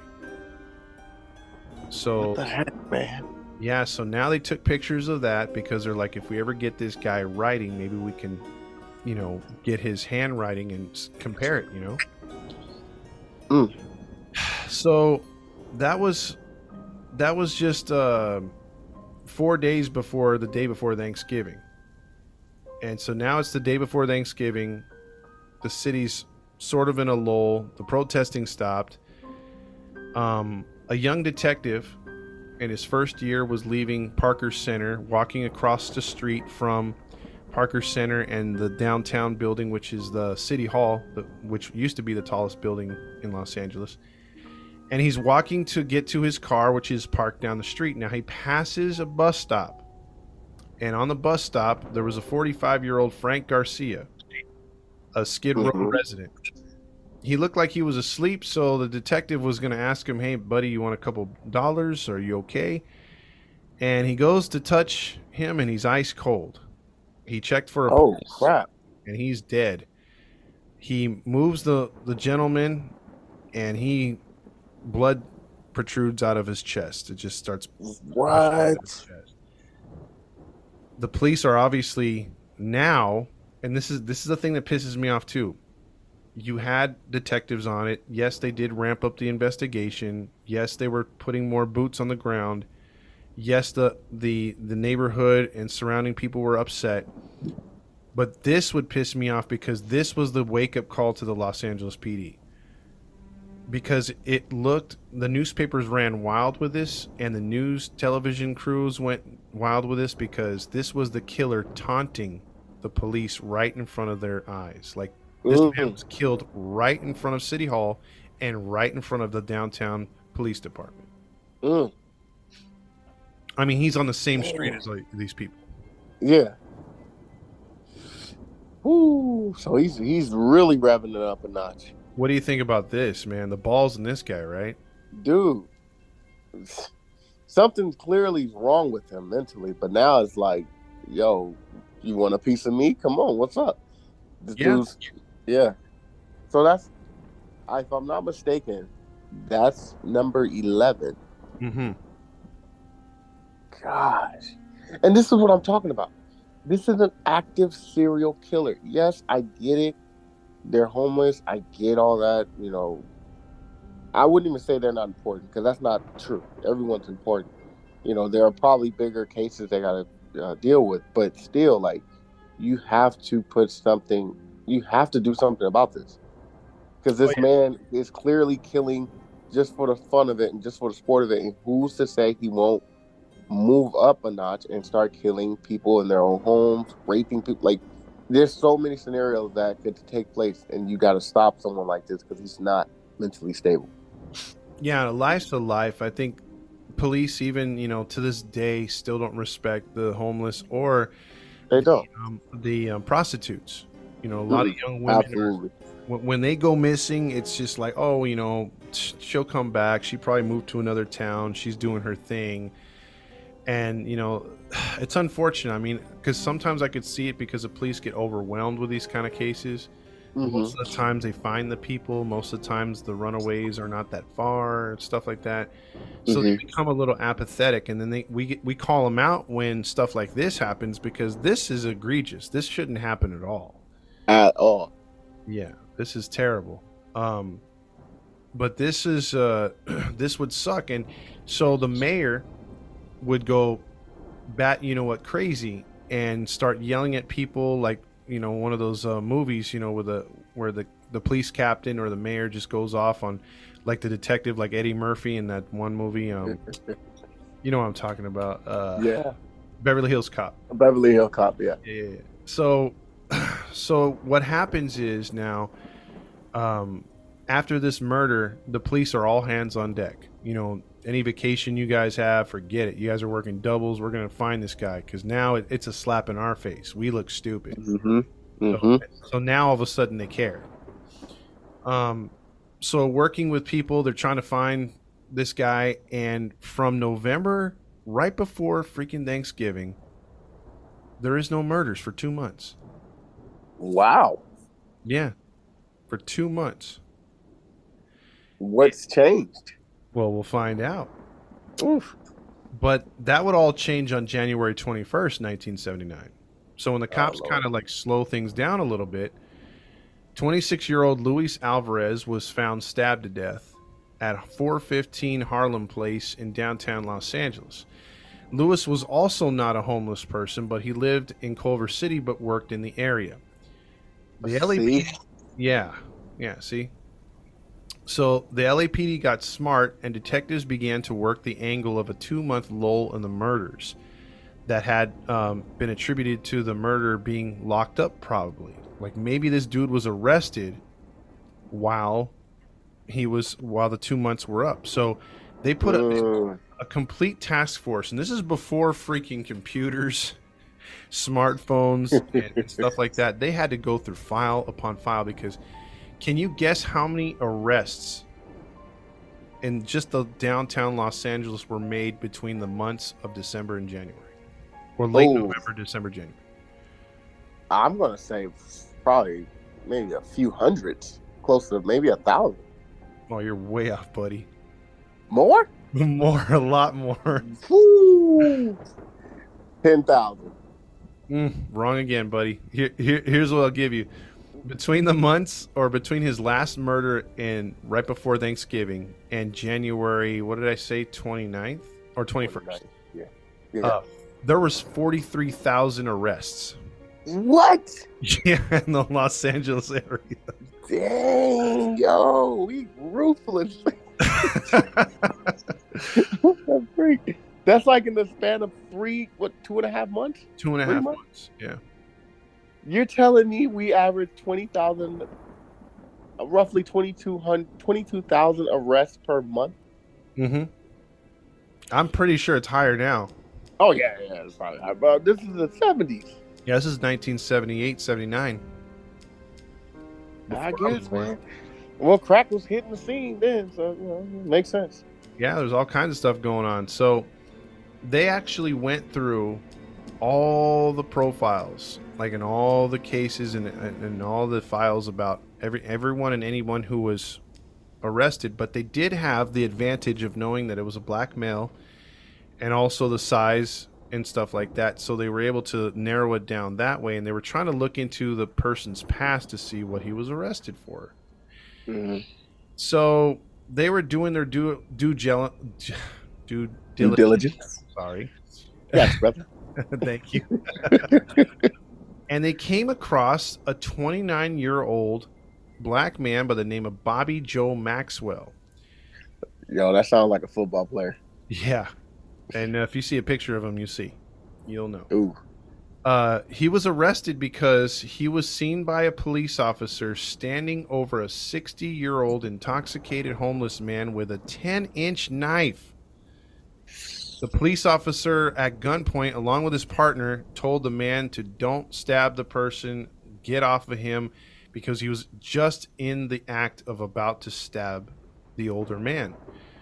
So What the heck, man? Yeah, so now they took pictures of that because they're like, if we ever get this guy writing, maybe we can, you know, get his handwriting and compare it, you know? Mm. So that was that was just uh, four days before the day before Thanksgiving, and so now it's the day before Thanksgiving. The city's sort of in a lull. The protesting stopped. Um, a young detective in his first year was leaving Parker Center, walking across the street from Parker Center and the downtown building, which is the City Hall, which used to be the tallest building in Los Angeles. And he's walking to get to his car, which is parked down the street. Now he passes a bus stop. And on the bus stop, there was a 45 year old Frank Garcia, a Skid Row Mhm. resident. he looked like he was asleep, so the detective was going to ask him, "Hey, buddy, you want a couple dollars? Are you okay?" And he goes to touch him, and he's ice cold. He checked for a Oh pulse, crap! and he's dead. He moves the the gentleman, and he blood protrudes out of his chest. It just starts What? The police are obviously now and this is this is the thing that pisses me off too. You had detectives on it. Yes they did ramp up the investigation. Yes they were putting more boots on the ground. Yes the the the neighborhood and surrounding people were upset. But this would piss me off because this was the wake up call to the Los Angeles PD because it looked the newspapers ran wild with this and the news television crews went wild with this because this was the killer taunting the police right in front of their eyes. Like this man Mhm. was killed right in front of city hall and right in front of the downtown police department. Mm, i mean he's on the same street as like these people. Yeah. Ooh, so he's he's really revving it up a notch, what do you think about this man? The balls in this guy right? Dude. Something clearly wrong with him mentally, but now it's like, yo, you want a piece of me? Come on, what's up? This Yeah. dude's, yeah. So that's, if I'm not mistaken, that's number eleven. mm-hmm Gosh. And this is what I'm talking about. This is an active serial killer. Yes, I get it. They're homeless. I get all that. You know, I wouldn't even say they're not important because that's not true. Everyone's important. You know, there are probably bigger cases they got to uh, deal with, but still, like, you have to put something, you have to do something about this. Because this Oh, yeah. man is clearly killing just for the fun of it and just for the sport of it. And who's to say he won't move up a notch and start killing people in their own homes, raping people. Like, there's so many scenarios that could take place, and you got to stop someone like this because he's not mentally stable. Yeah, life's a life. I think police, even you know, to this day, still don't respect the homeless or They don't. um, the um, prostitutes. You know, a lot of young women are, Absolutely. when, when they go missing, it's just like, oh, you know, she'll come back. She probably moved to another town. She's doing her thing, and you know, it's unfortunate. I mean, because sometimes I could see it because the police get overwhelmed with these kind of cases. Mhm. Most of the times they find the people. Most of the times the runaways are not that far and stuff like that. So they become a little apathetic, and then they we get, we call them out when stuff like this happens because this is egregious. This shouldn't happen at all. At all. Yeah, this is terrible. Um, but this is uh, this would suck, and so the mayor would go bat, you know what, crazy, and start yelling at people like you know one of those uh, movies, you know, where the where the the police captain or the mayor just goes off on like the detective, like Eddie Murphy in that one movie. Um, you know what I'm talking about? Uh, Yeah. Beverly Hills Cop. Beverly Hill Cop, yeah. Yeah, yeah, yeah. So, so what happens is now, um, after this murder, the police are all hands on deck. You know, any vacation you guys have, forget it. You guys are working doubles. We're gonna find this guy because now it, it's a slap in our face. We look stupid. Mm-hmm. Mm-hmm. So now all of a sudden they care. Um, so working with people, they're trying to find this guy, and from November, right before freaking Thanksgiving, there is no murders for two months. Wow. Yeah, for two months. What's changed? Well, we'll find out. Oof. But that would all change on January 21st, 1979. So when the cops Lord. kind of like slow things down a little bit, 26 year old Luis Alvarez was found stabbed to death at 415 Harlem Place in downtown Los Angeles. Lewis was also not a homeless person, but he lived in Culver City but worked in the area. The LAPD Yeah. Yeah, see? So the LAPD got smart and detectives began to work the angle of a two month lull in the murders that had um, been attributed to the murder being locked up, probably. Like maybe this dude was arrested while he was, while the two months were up. So they put a, a complete task force, and this is before freaking computers, smartphones, and, and stuff like that. They had to go through file upon file because Can you guess how many arrests in just the downtown Los Angeles were made between the months of December and January? Or late Oh. November, December, January. I'm gonna say probably maybe a few hundreds, close to maybe a thousand. Oh, you're way off, buddy. More? More, a lot more. Woo! Ten thousand. Mm, wrong again, buddy. Here, here, here's what I'll give you. Between the months, or between his last murder and right before Thanksgiving and January, what did I say, 29th or 21st? Yeah. Yeah. Uh, there was 43,000 arrests. what? Yeah, in the Los Angeles area. Dang, yo, we ruthless. what the freak? That's like in the span of three, what, two and a half months? Two and a half months? months. Yeah. You're telling me we average 20,000, uh, roughly 22,000 22,000 arrests per month? Mm-hmm. I'm pretty sure it's higher now. Oh, yeah, yeah, it's probably. high, But this is the 70s. Yeah, this is 1978, 79. I Before I guess, was man. Well, crack was hitting the scene then, so, you know, it makes sense. Yeah, there's all kinds of stuff going on. So they actually went through all the profiles, like in all the cases and, and, and all the files about every everyone and anyone who was arrested. But they did have the advantage of knowing that it was a black male and also the size and stuff like that. So they were able to narrow it down that way. And they were trying to look into the person's past to see what he was arrested for. Mhm. So they were doing their due due gel, due Due diligence. diligence. Sorry, Yes, brother. thank you. and they came across a 29 year old black man by the name of Bobby Joe Maxwell. Yo, that sounds like a football player. Yeah, and uh, if you see a picture of him, you see, you'll know. Ooh. Uh, he was arrested because he was seen by a police officer standing over a 60 year old intoxicated homeless man with a 10 inch knife. The police officer at gunpoint, along with his partner, told the man to don't stab the person, get off of him, because he was just in the act of about to stab the older man.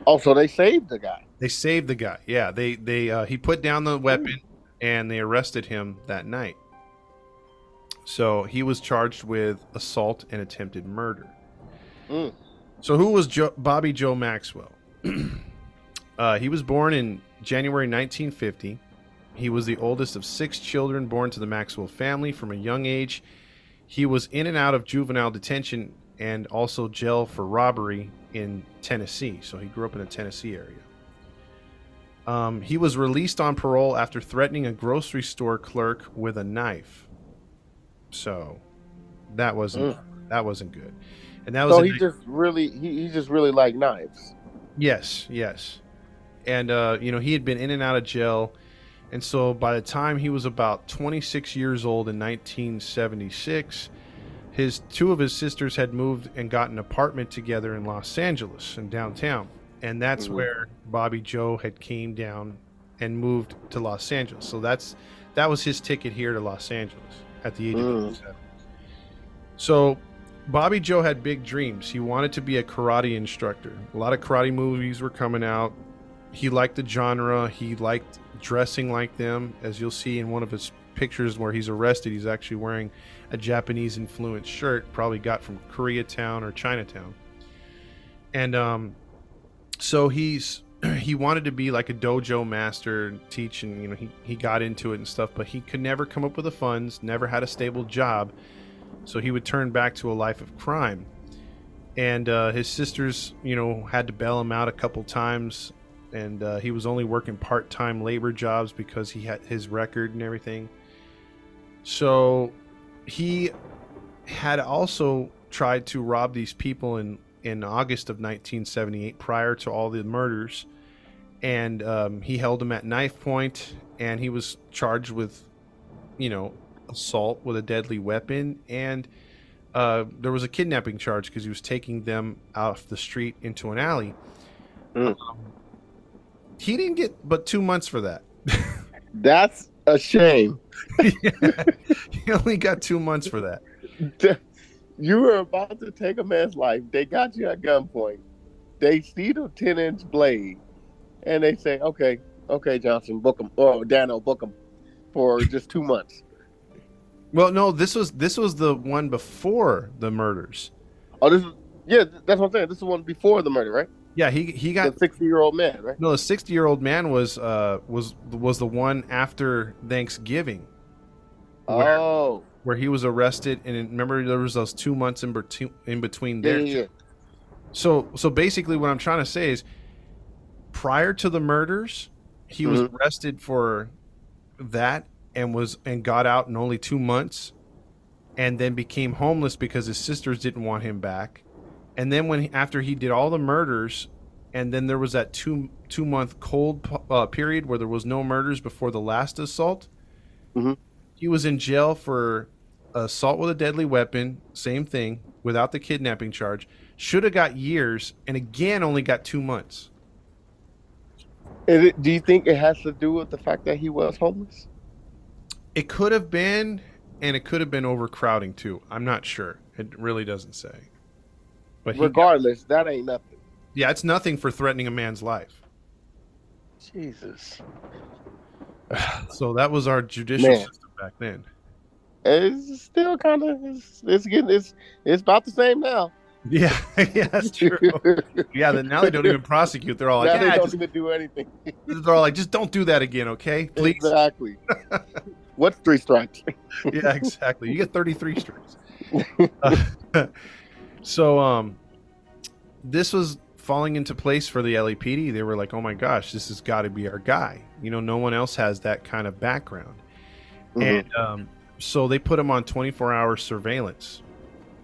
Oh, so they saved the guy. They saved the guy. Yeah, they they uh, he put down the weapon and they arrested him that night. So he was charged with assault and attempted murder. Mm. So who was jo- Bobby Joe Maxwell? uh, he was born in January 1950. He was the oldest of six children born to the Maxwell family from a young age. He was in and out of juvenile detention and also jail for robbery in Tennessee. So he grew up in a Tennessee area. Um, he was released on parole after threatening a grocery store clerk with a knife. So that wasn't that wasn't good. And that was So he just really, he, he just really liked knives. Yes, yes. And uh, you know, he had been in and out of jail. And so by the time he was about 26 years old in 1976, his two of his sisters had moved and got an apartment together in Los Angeles in downtown. And that's Mhm. where Bobby Joe had came down and moved to Los Angeles. So that's that was his ticket here to Los Angeles at the age Mm. of 27. So Bobby Joe had big dreams. He wanted to be a karate instructor. A lot of karate movies were coming out. He liked the genre. He liked dressing like them. As you'll see in one of his pictures where he's arrested, he's actually wearing a Japanese influenced shirt, probably got from Koreatown or Chinatown. And um, so he's he wanted to be like a dojo master and teach and you know he, he got into it and stuff but he could never come up with the funds never had a stable job so he would turn back to a life of crime and uh, his sisters you know had to bail him out a couple times and uh, he was only working part-time labor jobs because he had his record and everything. So he had also tried to rob these people in in august of 1978 prior to all the murders. And um, he held them at knife point and he was charged with you know assault with a deadly weapon. And uh, there was a kidnapping charge because he was taking them off the street into an alley. Mm. Um, he didn't get but two months for that That's a shame. he only got two months for that You were about to take a man's life. They got you at gunpoint. They see the 10 inch blade and they say, okay, okay, Johnson, book him. Or Daniel, book him for just two months. Well, no, this was this was the one before the murders. Oh, this is, yeah, that's what I'm saying. This is the one before the murder, right? Yeah, he he got The 60 year old man, right? no. The sixty year old man was uh was was the one after Thanksgiving Where- Oh, where he was arrested, and remember there was those two months in between in between there. yeah, yeah. So so basically, what I'm trying to say is, prior to the murders, he was Mhm. arrested for that and was and got out in only two months, and then became homeless because his sisters didn't want him back, and then when after he did all the murders, and then there was that two two month cold uh, period where there was no murders before the last assault. Mhm. He was in jail for assault with a deadly weapon, same thing, without the kidnapping charge. Should have got years, and again only got two months. It, do you think it has to do with the fact that he was homeless? It could have been, and it could have been overcrowding too. I'm not sure. It really doesn't say. But he got- Regardless, that ain't nothing. yeah, it's nothing for threatening a man's life. Jesus. So that was our judicial Man. system back then. It's still kind of it's, it's getting it's it's about the same now. Yeah, yeah, that's true. Yeah, then now they don't even prosecute. They're all now like, they don't just, even do anything. they're all like, just don't do that again, okay? Please. Exactly. What's three strikes? yeah, exactly. You get 33 strikes. Uh, so, um, this was falling into place for the LAPD. They were like, "Oh my gosh, this has got to be our guy." You know, no one else has that kind of background, and um, so they put him on 24-hour surveillance,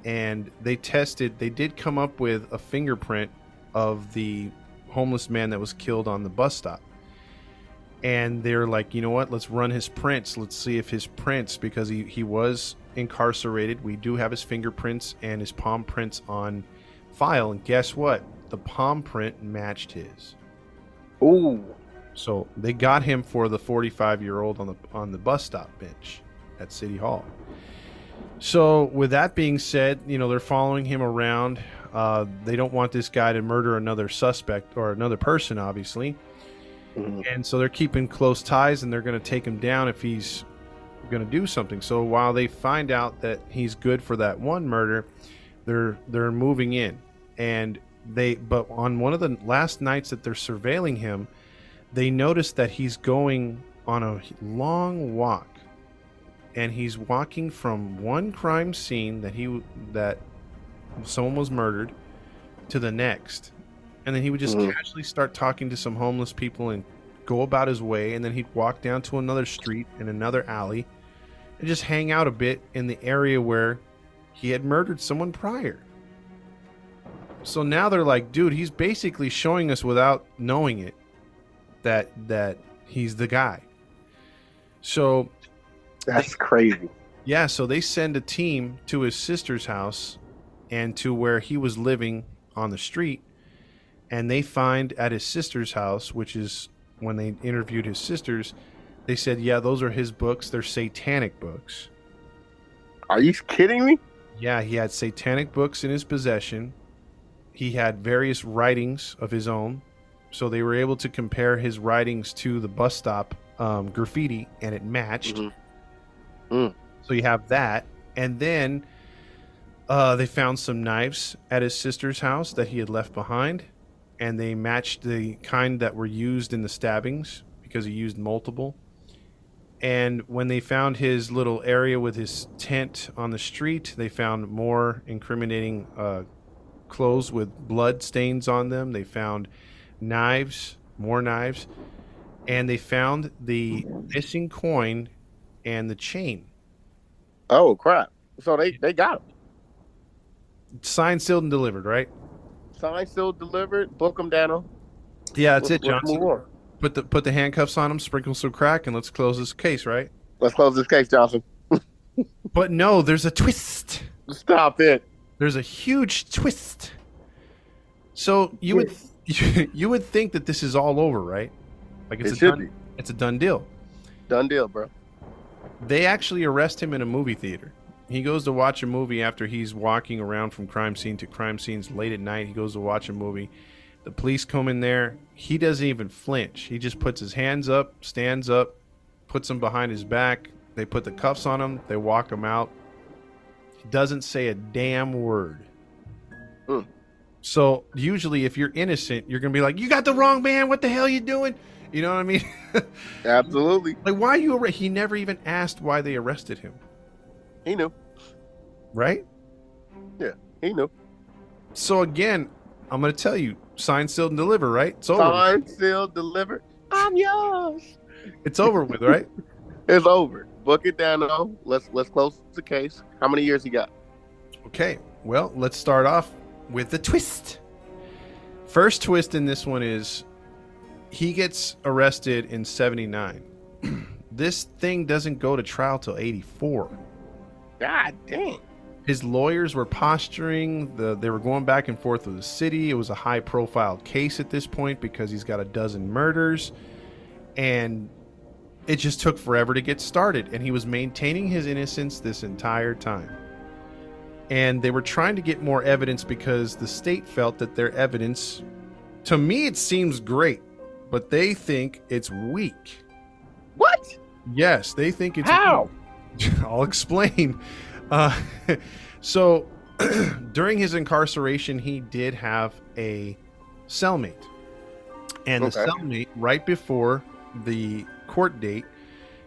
and they tested. They did come up with a fingerprint of the homeless man that was killed on the bus stop and they're like, you know what? Let's run his prints. Let's see if his prints, because he, he was incarcerated. We do have his fingerprints and his palm prints on file. And guess what? The palm print matched his. Ooh. So they got him for the 45 year old on the on the bus stop bench at City Hall. So with that being said, you know they're following him around. Uh, they don't want this guy to murder another suspect or another person, obviously. Mhm. and so they're keeping close ties and they're going to take him down if he's going to do something. So while they find out that he's good for that one murder they're they're moving in. And they but on one of the last nights that they're surveilling him they notice that he's going on a long walk. And he's walking from one crime scene that he that someone was murdered to the next and then he would just Mhm. casually start talking to some homeless people and go about his way and then he'd walk down to another street in another alley and just hang out a bit in the area where he had murdered someone prior so now they're like dude he's basically showing us without knowing it that that he's the guy so That's crazy. yeah, so they send a team to his sister's house and to where he was living on the street. And they find at his sister's house, which is when they interviewed his sisters, they said, Yeah, those are his books. They're satanic books. Are you kidding me? Yeah, he had satanic books in his possession. He had various writings of his own. So they were able to compare his writings to the bus stop um, graffiti, and it matched. Mhm. Mm. So you have that. And then uh, they found some knives at his sister's house that he had left behind. And they matched the kind that were used in the stabbings because he used multiple. And when they found his little area with his tent on the street, they found more incriminating uh, clothes with blood stains on them. They found knives, more knives, and they found the missing coin and the chain. Oh crap! So they they got him. Signed, sealed, and delivered, right? Signed, still delivered. Book him, Daniel. Yeah, that's Let's- it, Johnson. Put the put the handcuffs on him, sprinkle some crack, and let's close this case, right? Let's close this case, Johnson. But no, there's a twist. Stop it. There's a huge twist. So you would you would think that this is all over, right? Like it's It a done, be it's a done deal. done deal, bro. They actually arrest him in a movie theater. He goes to watch a movie after he's walking around from crime scene to crime scenes late at night. He goes to watch a movie. The police come in there. He doesn't even flinch. He just puts his hands up, stands up, puts them behind his back. They put the cuffs on him. They walk him out. He doesn't say a damn word. Hmm. So usually, if you're innocent, you're gonna be like, "You got the wrong man. What the hell you doing?" You know what I mean? Absolutely. like, why you arre-? He never even asked why they arrested him, He knew. right? Yeah, he knew. So again, I'm gonna tell you, sign, sealed, and deliver. Right? It's over. Signed, sealed, delivered. I'm yours. It's over with, right? It's over. Book it down though. Let's let's close the case. How many years he got? Okay. Well, let's start off with the twist. First twist in this one is he gets arrested in 79. this thing doesn't go to trial till 84. God dang. His lawyers were posturing, the they were going back and forth with the city. It was a high profile case at this point because he's got a dozen murders and it just took forever to get started and he was maintaining his innocence this entire time. And they were trying to get more evidence because the state felt that their evidence to me it seems great, but they think it's weak. What? Yes, they think it's How? I'll explain. Uh, so, during his incarceration, he did have a cellmate, and the cellmate, right before the court date,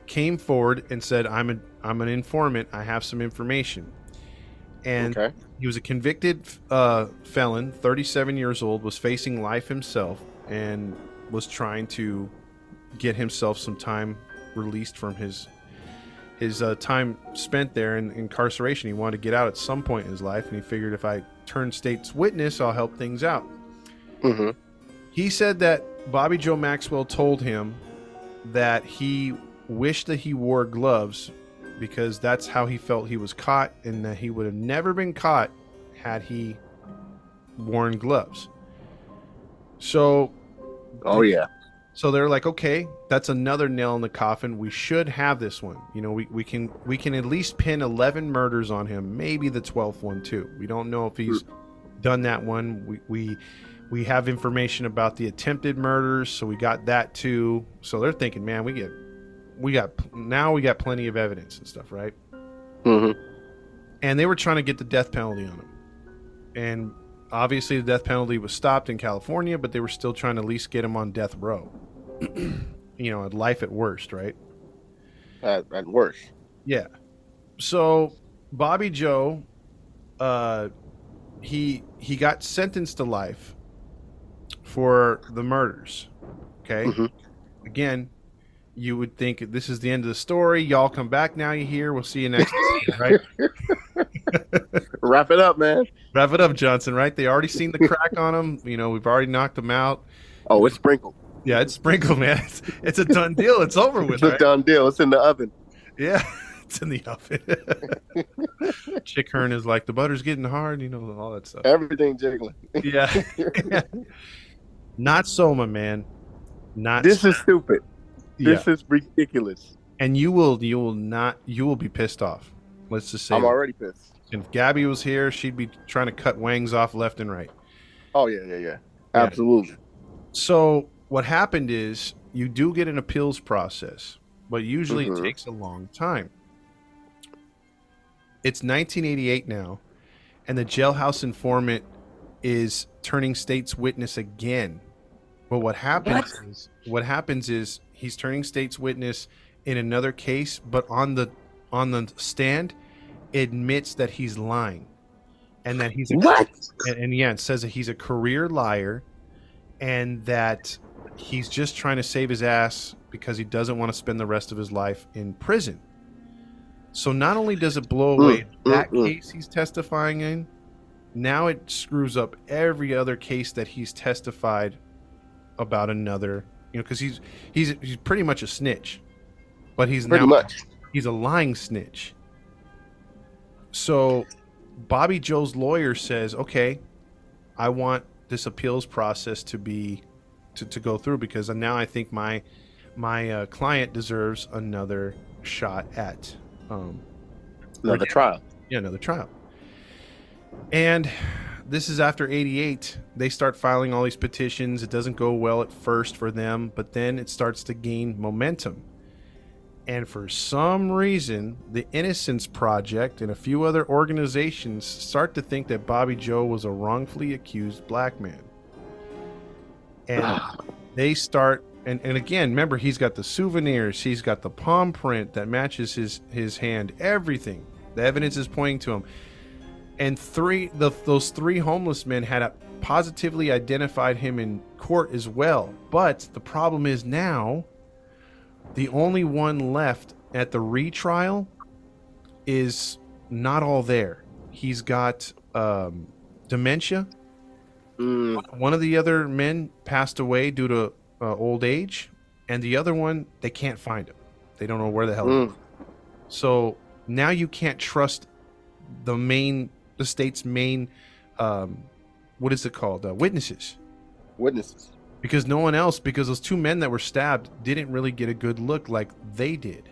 came forward and said, "I'm a I'm an informant. I have some information." And okay. he was a convicted uh, felon, 37 years old, was facing life himself, and was trying to get himself some time released from his his uh, time spent there in incarceration. He wanted to get out at some point in his life, and he figured if I turn state's witness, I'll help things out. Mm-hmm. He said that Bobby Joe Maxwell told him that he wished that he wore gloves because that's how he felt he was caught, and that he would have never been caught had he worn gloves. So Oh yeah. So they're like, okay, that's another nail in the coffin. We should have this one. You know, we, we can we can at least pin eleven murders on him, maybe the twelfth one too. We don't know if he's done that one. We we we have information about the attempted murders, so we got that too. So they're thinking, man, we get we got now we got plenty of evidence and stuff, right? Mm-hmm. and they were trying to get the death penalty on him. And obviously, the death penalty was stopped in California, but they were still trying to at least get him on death row. you know, at life at worst, right? At, at worst. Yeah. So Bobby Joe, uh, he he got sentenced to life for the murders. Okay. Mhm. Again, you would think this is the end of the story. Y'all come back now. You hear? We'll see you next. time, right? Wrap it up, man. Wrap it up, Johnson. Right? They already seen the crack on him. You know, we've already knocked him out. Oh, it's sprinkled. Yeah, it's sprinkled, man. It's, it's a done deal. It's over with. It's a done deal. It's in the oven. Yeah, it's in the oven. Chick Hearn is like the butter's getting hard. You know, all that stuff. Everything jiggling. Yeah. Not so, my man. Not This is stupid. Yeah. This is ridiculous. and you will you will not you will be pissed off. Let's just say I'm already pissed. if Gabby was here, she'd be trying to cut wangs off left and right. Oh yeah, yeah, yeah. Yeah. Absolutely. So what happened is you do get an appeals process, but usually Mhm. it takes a long time. It's 1988 now, and the jailhouse informant is turning state's witness again. But what happens is what happens is he's turning state's witness in another case, but on the on the stand admits that he's lying. And that he's a What? and, and yeah, it says that he's a career liar and that he's just trying to save his ass because he doesn't want to spend the rest of his life in prison. So not only does it blow away Mm, that mm, mm. case he's testifying in, now it screws up every other case that he's testified about another, you know, because he's he's he's pretty much a snitch, but he's Pretty now much. he's a lying snitch. So Bobby Joe's lawyer says, "Okay, I want this appeals process to be to, to go through because now I think my my uh, client deserves another shot at um, Another trial. Yeah, another trial. And this is after 88. They start filing all these petitions. It doesn't go well at first for them, but then it starts to gain momentum. And for some reason, the Innocence Project and a few other organizations start to think that Bobby Joe was a wrongfully accused black man. And they start and, and again, remember he's got the souvenirs, he's got the palm print that matches his his hand, everything. The evidence is pointing to him. And three the, those three homeless men had positively identified him in court as well. But the problem is now the only one left at the retrial is not all there. He's got um, dementia. Mm, One of the other men passed away due to uh, old age, and the other one they can't find him. They don't know where the hell. he is. mm. So now you can't trust the main, the state's main, um, what is it called? Uh, witnesses. Witnesses. because no one else because those two men that were stabbed didn't really get a good look like they did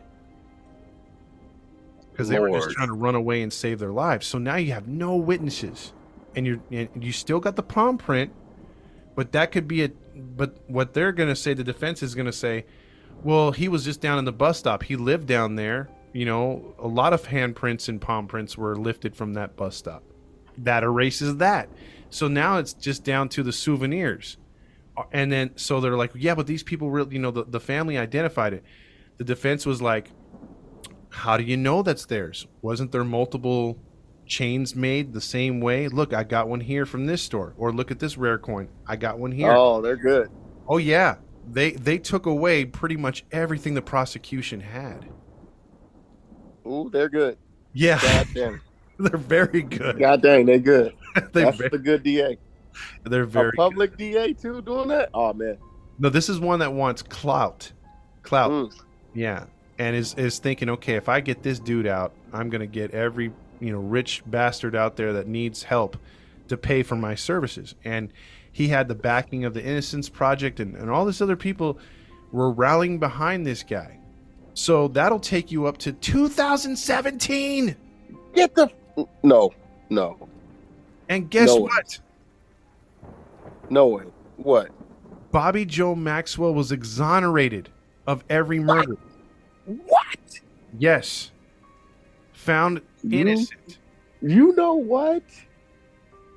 because they were just trying to run away and save their lives so now you have no witnesses and you're and you still got the palm print but that could be a but what they're going to say the defense is going to say well he was just down in the bus stop he lived down there you know a lot of handprints and palm prints were lifted from that bus stop. That erases that. So now it's just down to the souvenirs. Uh, and then so they're like yeah but these people really you know the, the family identified it. The defense was like how do you know that's theirs? Wasn't there multiple chains made the same way? Look i got one here from this store. Or look at this rare coin. I got one here. Oh Oh, they're good. Oh yeah. They they took away pretty much everything the prosecution had Ooh, they're good. yeah God damn. they're very good God dang, they're good. they That's very, the good DA. they're very a public DA too doing that? Oh man. no this is one that wants clout clout Mm. Yeah, and is is thinking, okay, if I get this dude out, I'm gonna get every you know rich bastard out there that needs help to pay for my services. And he had the backing of the Innocence Project, and, and all this other people were rallying behind this guy. So that'll take you up to 2017. Get the no, no, And guess No way. what? no way. What? Bobby Joe Maxwell was exonerated of every murder. What? Yes. Found You- innocent. You know what?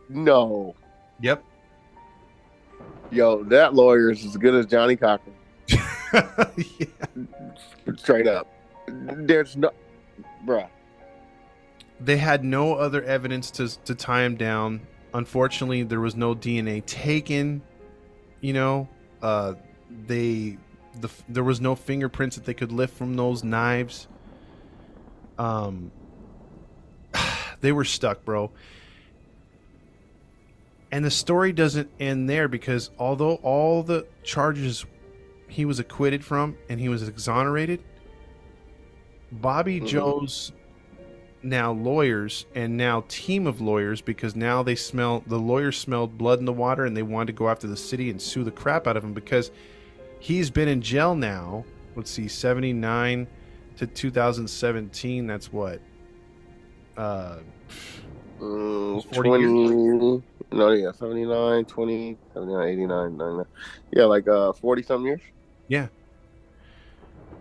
No. Yep. Yo, that lawyer is as good as Johnnie Cochran. Yeah. Straight up. There's no, bruh. they had no other evidence to to tie him down. Unfortunately, there was no DNA taken. You know, uh, they the there was no fingerprints that they could lift from those knives. Um, they were stuck, bro. And the story doesn't end there because although all the charges he was acquitted from and he was exonerated, Bobby Mhm. Joe's now lawyers and now team of lawyers because now they smell the lawyers smelled blood in the water and they wanted to go after the city and sue the crap out of him because he's been in jail now let's see 79 to 2017 that's what uh Mm, 40 20, no, yeah, 79, 20, 79, 89, 99. Yeah, like uh, 40 some years.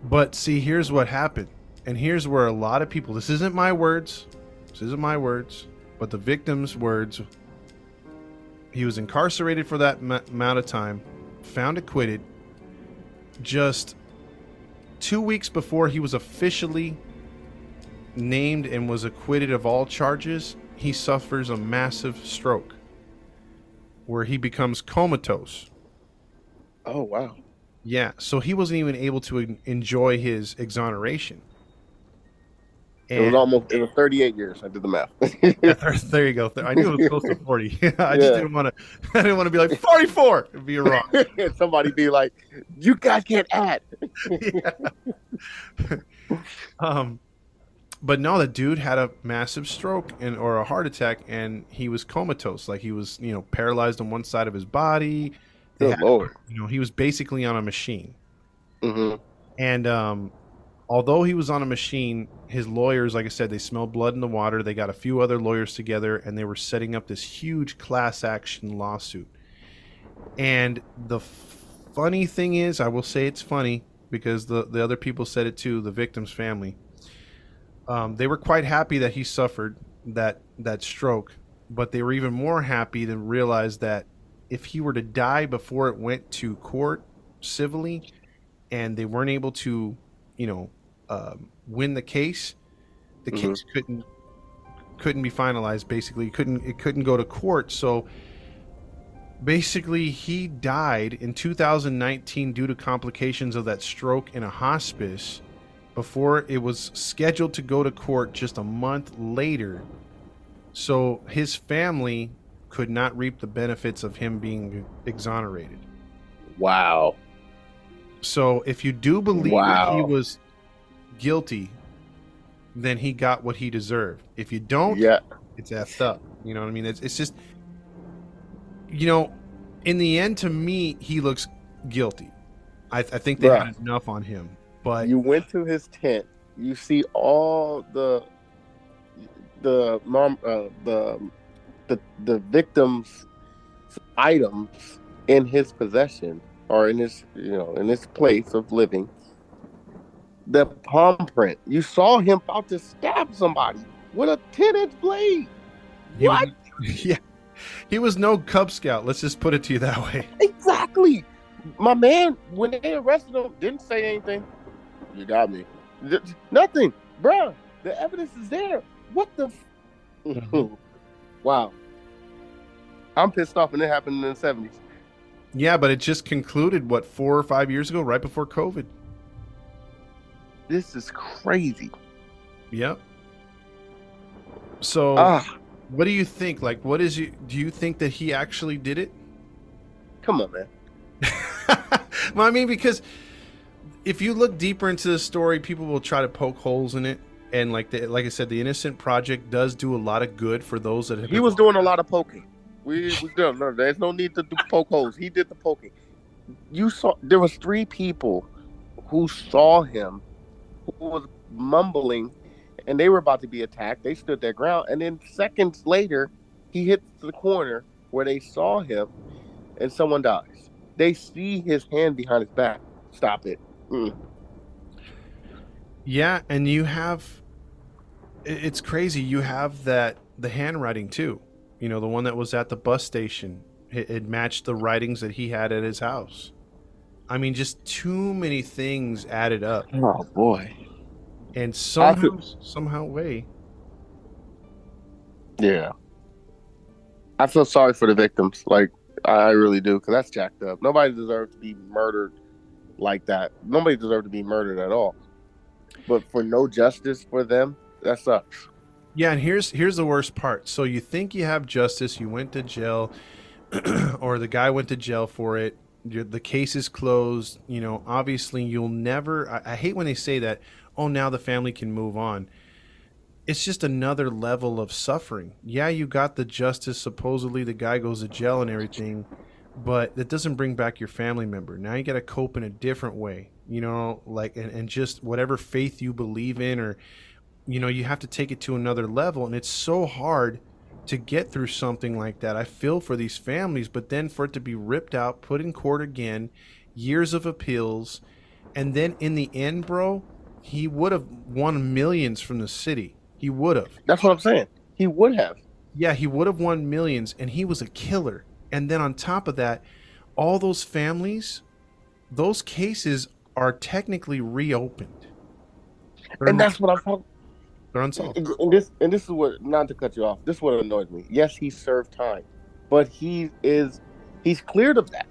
But see here's what happened and here's where a lot of people this isn't my words this isn't my words but the victim's words he was incarcerated for that m- amount of time found acquitted just two weeks before he was officially named and was acquitted of all charges he suffers a massive stroke where he becomes comatose Oh, wow. Yeah, so he wasn't even able to enjoy his exoneration. It was almost, it was 38 years. I did the math. Yeah, there, there you go. I knew it was close to forty. I just Yeah. didn't want to. I didn't want to be like forty-four. It'd be wrong. somebody be like, you guys can't add. Um, but no, the dude had a massive stroke and or a heart attack, and he was comatose. Like he was, you know, paralyzed on one side of his body. Good had- Lord. you know, he was basically on a machine. hmm and um, although he was on a machine, his lawyers, like I said, they smelled blood in the water. They got a few other lawyers together and they were setting up this huge class action lawsuit. And the f- funny thing is, I will say it's funny because the, the other people said it too, the victim's family. Um, they were quite happy that he suffered that that stroke, but they were even more happy to realize that if he were to die before it went to court civilly, and they weren't able to, you know, um, win the case, the Mhm. case couldn't couldn't be finalized. Basically, couldn't it couldn't go to court. So basically, he died in 2019 due to complications of that stroke in a hospice before it was scheduled to go to court just a month later. So his family could not reap the benefits of him being exonerated. Wow. So if you do believe that he was guilty, then he got what he deserved. If you don't, Yeah. it's effed up. You know what I mean? It's, it's just, you know, in the end, to me, he looks guilty. I, I think they Bruh. had enough on him. But You went to his tent. You see all the the mom uh, the the the victim's items in his possession or in his you know in his place of living. The palm print. You saw him about to stab somebody with a ten inch blade. he What? Was, yeah, he was no Cub Scout. Let's just put it to you that way. Exactly. My man, when they arrested him, didn't say anything. You got me. Nothing, bruh. The evidence is there. What the? F- Mhm. Wow. I'm pissed off, and it happened in the '70s. Yeah, but it just concluded what four or five years ago, right before COVID. This is crazy. Yep. So, Ah, what do you think? Like, what is you? Do you think that he actually did it? come on, man. well, I mean, because if you look deeper into the story, people will try to poke holes in it, and like the, like I said, the Innocent Project does do a lot of good for those that have He was doing a lot of poking. We, we no, there's no need to do poke holes. He did the poking. You saw there was three people who saw him who was mumbling and they were about to be attacked. They stood their ground and then seconds later he hits the corner where they saw him and someone dies. They see his hand behind his back. Stop it. Mm. Yeah, and you have it's crazy. You have that the handwriting too. You know, the one that was at the bus station. It, it matched the writings that he had at his house. I mean, just too many things added up, Oh boy. and somehow, somehow, way. Yeah. I feel sorry for the victims. Like I really do, because that's jacked up. Nobody deserves to be murdered like that. Nobody deserves to be murdered at all. But for no justice for them, that sucks. Yeah, and here's here's the worst part. So you think you have justice, you went to jail, or the guy went to jail for it. The case is closed. You know, obviously you'll never. I, I hate when they say that. Oh, now the family can move on. It's just another level of suffering. Yeah, you got the justice. Supposedly the guy goes to jail and everything, but that doesn't bring back your family member. Now you got to cope in a different way. You know, like and, and just whatever faith you believe in or you know you have to take it to another level and it's so hard to get through something like that i feel for these families but then for it to be ripped out put in court again years of appeals and then in the end bro he would have won millions from the city he would have That's what I'm saying. He would have. yeah he would have won millions and he was a killer and then on top of that all those families those cases are technically reopened they're, And that's what I'm talking they're unsolved and this and this is what not to cut you off. This is what annoys me. Yes, he served time, but he is he's cleared of that.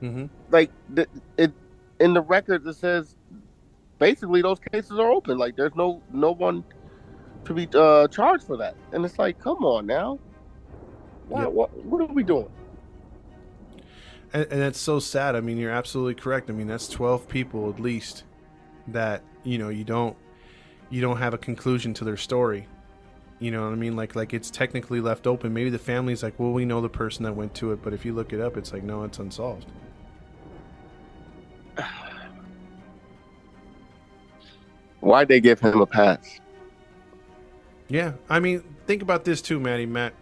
hmm like the, it in the record it says basically those cases are open like there's no no one to be uh charged for that and it's like come on now Why, Yep. what, what are we doing And, and that's so sad. I mean, you're absolutely correct. I mean, that's 12 people at least that you know you don't you don't have a conclusion to their story. You know what I mean? Like like it's technically left open. Maybe the family's like, well, we know the person that went to it, but if you look it up, it's like, no, it's unsolved. Why'd they give him a pass? Yeah, I mean, think about this too, Matty. Matt,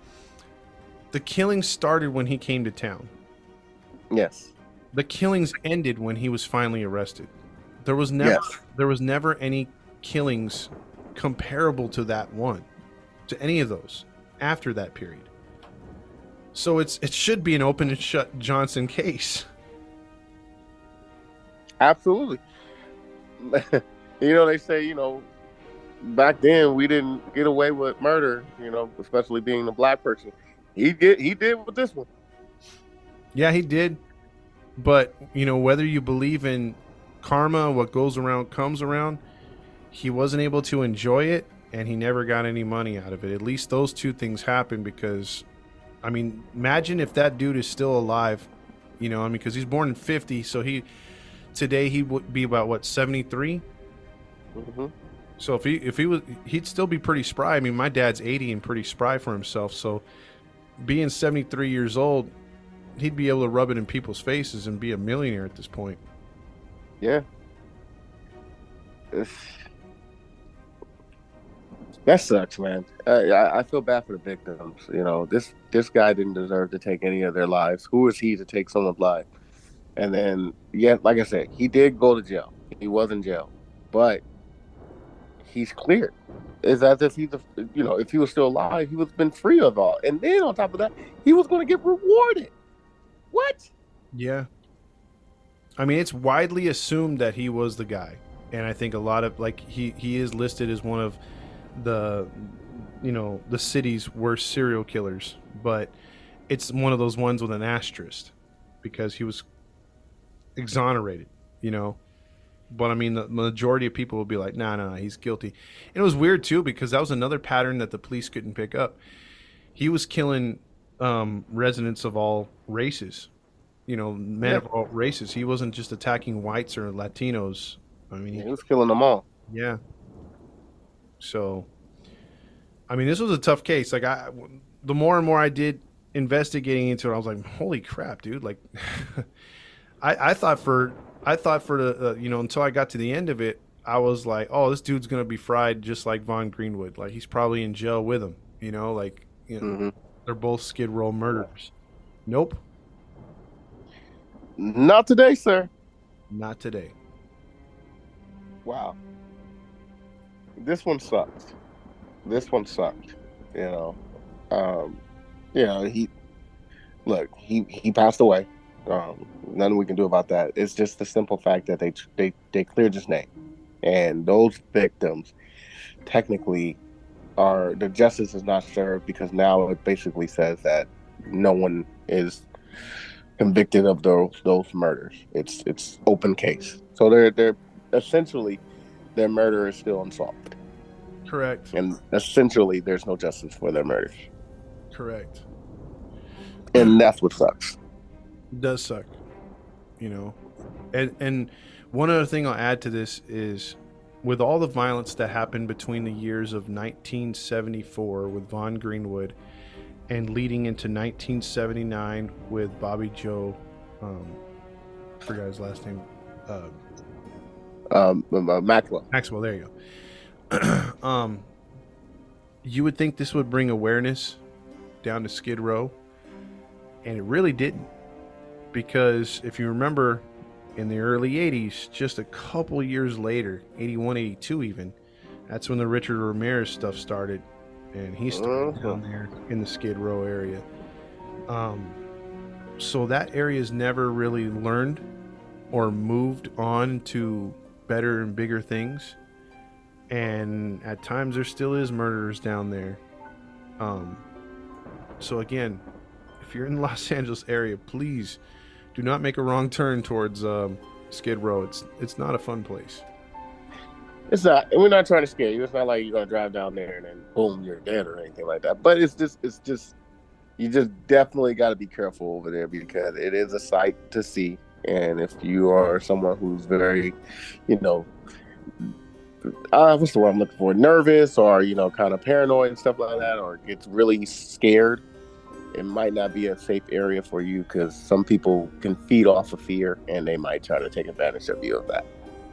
the killings started when he came to town. Yes. The killings ended when he was finally arrested. There was never Yes. there was never any killings comparable to that one, to any of those after that period. So it's it should be an open and shut Johnson case. Absolutely. you know, they say, you know, back then we didn't get away with murder, you know, especially being a black person. He get he did with this one. Yeah, he did. But, you know, whether you believe in karma, what goes around comes around, he wasn't able to enjoy it and he never got any money out of it. At least those two things happened because, I mean, imagine if that dude is still alive, you know, I mean, because he's born in 50, so he, today he would be about, what, 73? hmm So if he if he was he'd still be pretty spry. I mean, my dad's 80 and pretty spry for himself. So being 73 years old, he'd be able to rub it in people's faces and be a millionaire at this point. Yeah. It's- that sucks, man. I, I feel bad for the victims. You know, this this guy didn't deserve to take any of their lives. Who is he to take someone's life? And then, yeah, like I said, he did go to jail. He was in jail, but he's cleared. It's as if he's, a, you know, if he was still alive, he was been free of all. And then on top of that, he was going to get rewarded. What? Yeah. I mean, it's widely assumed that he was the guy. And I think a lot of like he he is listed as one of the you know, the city's worst serial killers, but it's one of those ones with an asterisk because he was exonerated, you know. But I mean, the majority of people will be like, "Nah, nah, he's guilty." And it was weird too because that was another pattern that the police couldn't pick up. He was killing um, residents of all races, you know, men of all races. He wasn't just attacking whites or Latinos. I mean, He he, was killing them all. yeah. So, I mean, this was a tough case. Like, I, the more and more I did investigating into it, I was like, holy crap, dude! Like, I, I thought for, I thought for the, uh, you know, until I got to the end of it, I was like, oh, this dude's gonna be fried just like Vaughn Greenwood. Like, he's probably in jail with him. You know, like, you know, hmm they're both Skid Row murderers. Nope, Not today, sir. not today. Wow. This one sucked. This one sucked. You know. Um you know, he look, he he passed away. Um nothing we can do about that. It's just the simple fact that they they they cleared his name. And those victims technically are the justice is not served because now it basically says that no one is convicted of those those murders. It's it's open case. So they're they're essentially their murder is still unsolved, Correct. and essentially there's no justice for their murders, Correct. and that's what sucks. It does suck, you know. And and one other thing I'll add to this is with all the violence that happened between the years of 1974 with Vaughn Greenwood and leading into 1979 with Bobby Joe, um, I forgot his last name, uh, Um, uh, Maxwell. Maxwell. There you go. um, you would think this would bring awareness down to Skid Row, and it really didn't. Because if you remember, in the early 80s, just a couple years later, 81, 82 even, that's when the Richard Ramirez stuff started. And he started Mhm. down there in the Skid Row area. Um, so that area's never really learned or moved on to better and bigger things. And at times there still is murderers down there. Um, so again, if you're in the Los Angeles area, please do not make a wrong turn towards um, Skid Row. It's it's not a fun place. It's not. We're not trying to scare you. It's not like you're gonna drive down there and then boom, you're dead or anything like that. But it's just, it's just, you just definitely got to be careful over there because it is a sight to see. And if you are someone who's very, you know, uh, what's the word I'm looking for? Nervous or you know, kind of paranoid and stuff like that, or gets really scared, it might not be a safe area for you because some people can feed off of fear and they might try to take advantage of you of that.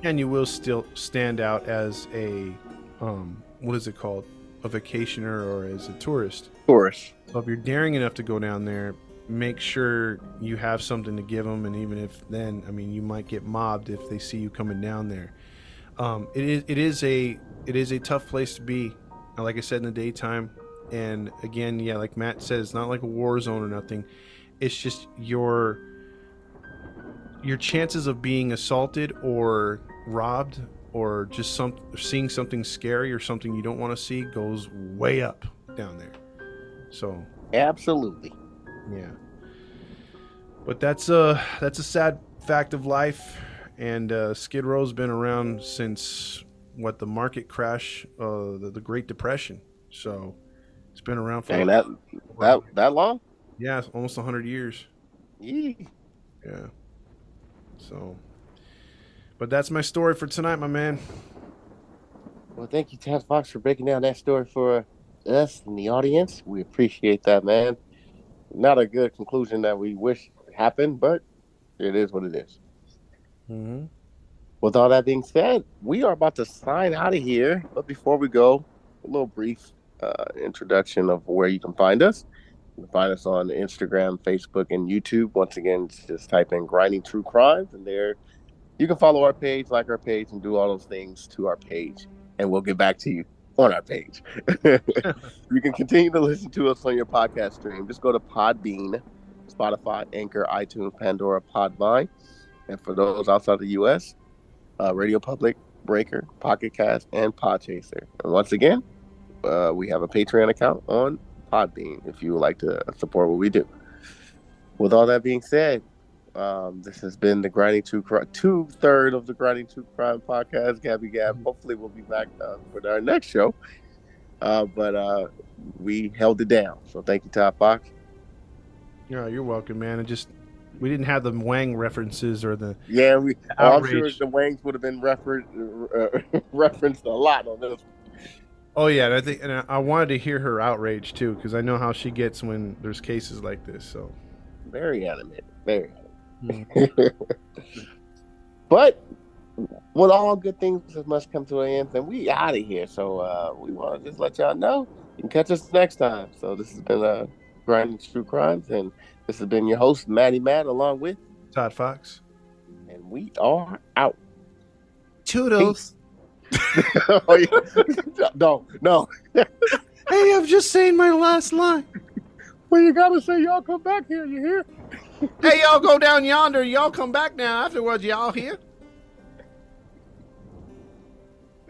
and you will still stand out as a um, what is it called a vacationer or as a tourist Tourist. so if you're daring enough to go down there make sure you have something to give them and even if then i mean you might get mobbed if they see you coming down there. Um, it is it is a it is a tough place to be like i said in the daytime. And again yeah like matt said it's not like a war zone or nothing. It's just your your chances of being assaulted or robbed or just some seeing something scary or something you don't want to see goes way up down there. So Absolutely. Yeah. But that's a that's a sad fact of life, and uh, Skid Row's been around since what the market crash, uh, the, the Great Depression. So it's been around for Dang, that that that long? yeah, it's almost hundred years. Yee. Yeah. So, but that's my story for tonight, my man. Well, thank you, Tad Fox, for breaking down that story for us and the audience. We appreciate that, man. Not a good conclusion that we wish happened, but it is what it is. Mm-hmm. With all that being said, we are about to sign out of here. But before we go, a little brief uh, introduction of where you can find us. You can find us on Instagram, Facebook, and YouTube. Once again, just type in Grinding True Crimes, and there you can follow our page, like our page, and do all those things to our page. And we'll get back to you on our page. you can continue to listen to us on your podcast stream. Just go to Podbean, Spotify, Anchor, iTunes, Pandora, Podvine. And for those outside the U.S., uh, Radio Public, Breaker, Pocket Cast, and Podchaser. And once again, uh, we have a Patreon account on Podbean if you would like to support what we do. With all that being said, um, this has been the Grinding True Crime, two third of the Grinding True Crime podcast. Gabby Gab. Hopefully, we'll be back uh, for our next show. Uh, but uh, we held it down. So thank you, Todd Fox. Yeah, you're welcome, man. It just we didn't have the Wang references or the Yeah, we. Oh, I'm sure the Wangs would have been refer- uh, referenced a lot on this. Oh yeah, and I think and I- I wanted to hear her outrage too because I know how she gets when there's cases like this. So Very animated. Very. But with all good things that must come to an end, and we out of here. So uh, we want to just let y'all know you can catch us next time. So this has been uh, Grinding True Crimes, and this has been your host Maddie Matt, along with, Todd Fox. and we are out. Toodles. oh, yeah. no, no. Hey, I'm just saying my last line. Well, you gotta say y'all come back here. You hear? Hey, y'all go down yonder. Y'all come back now. Afterwards, y'all here.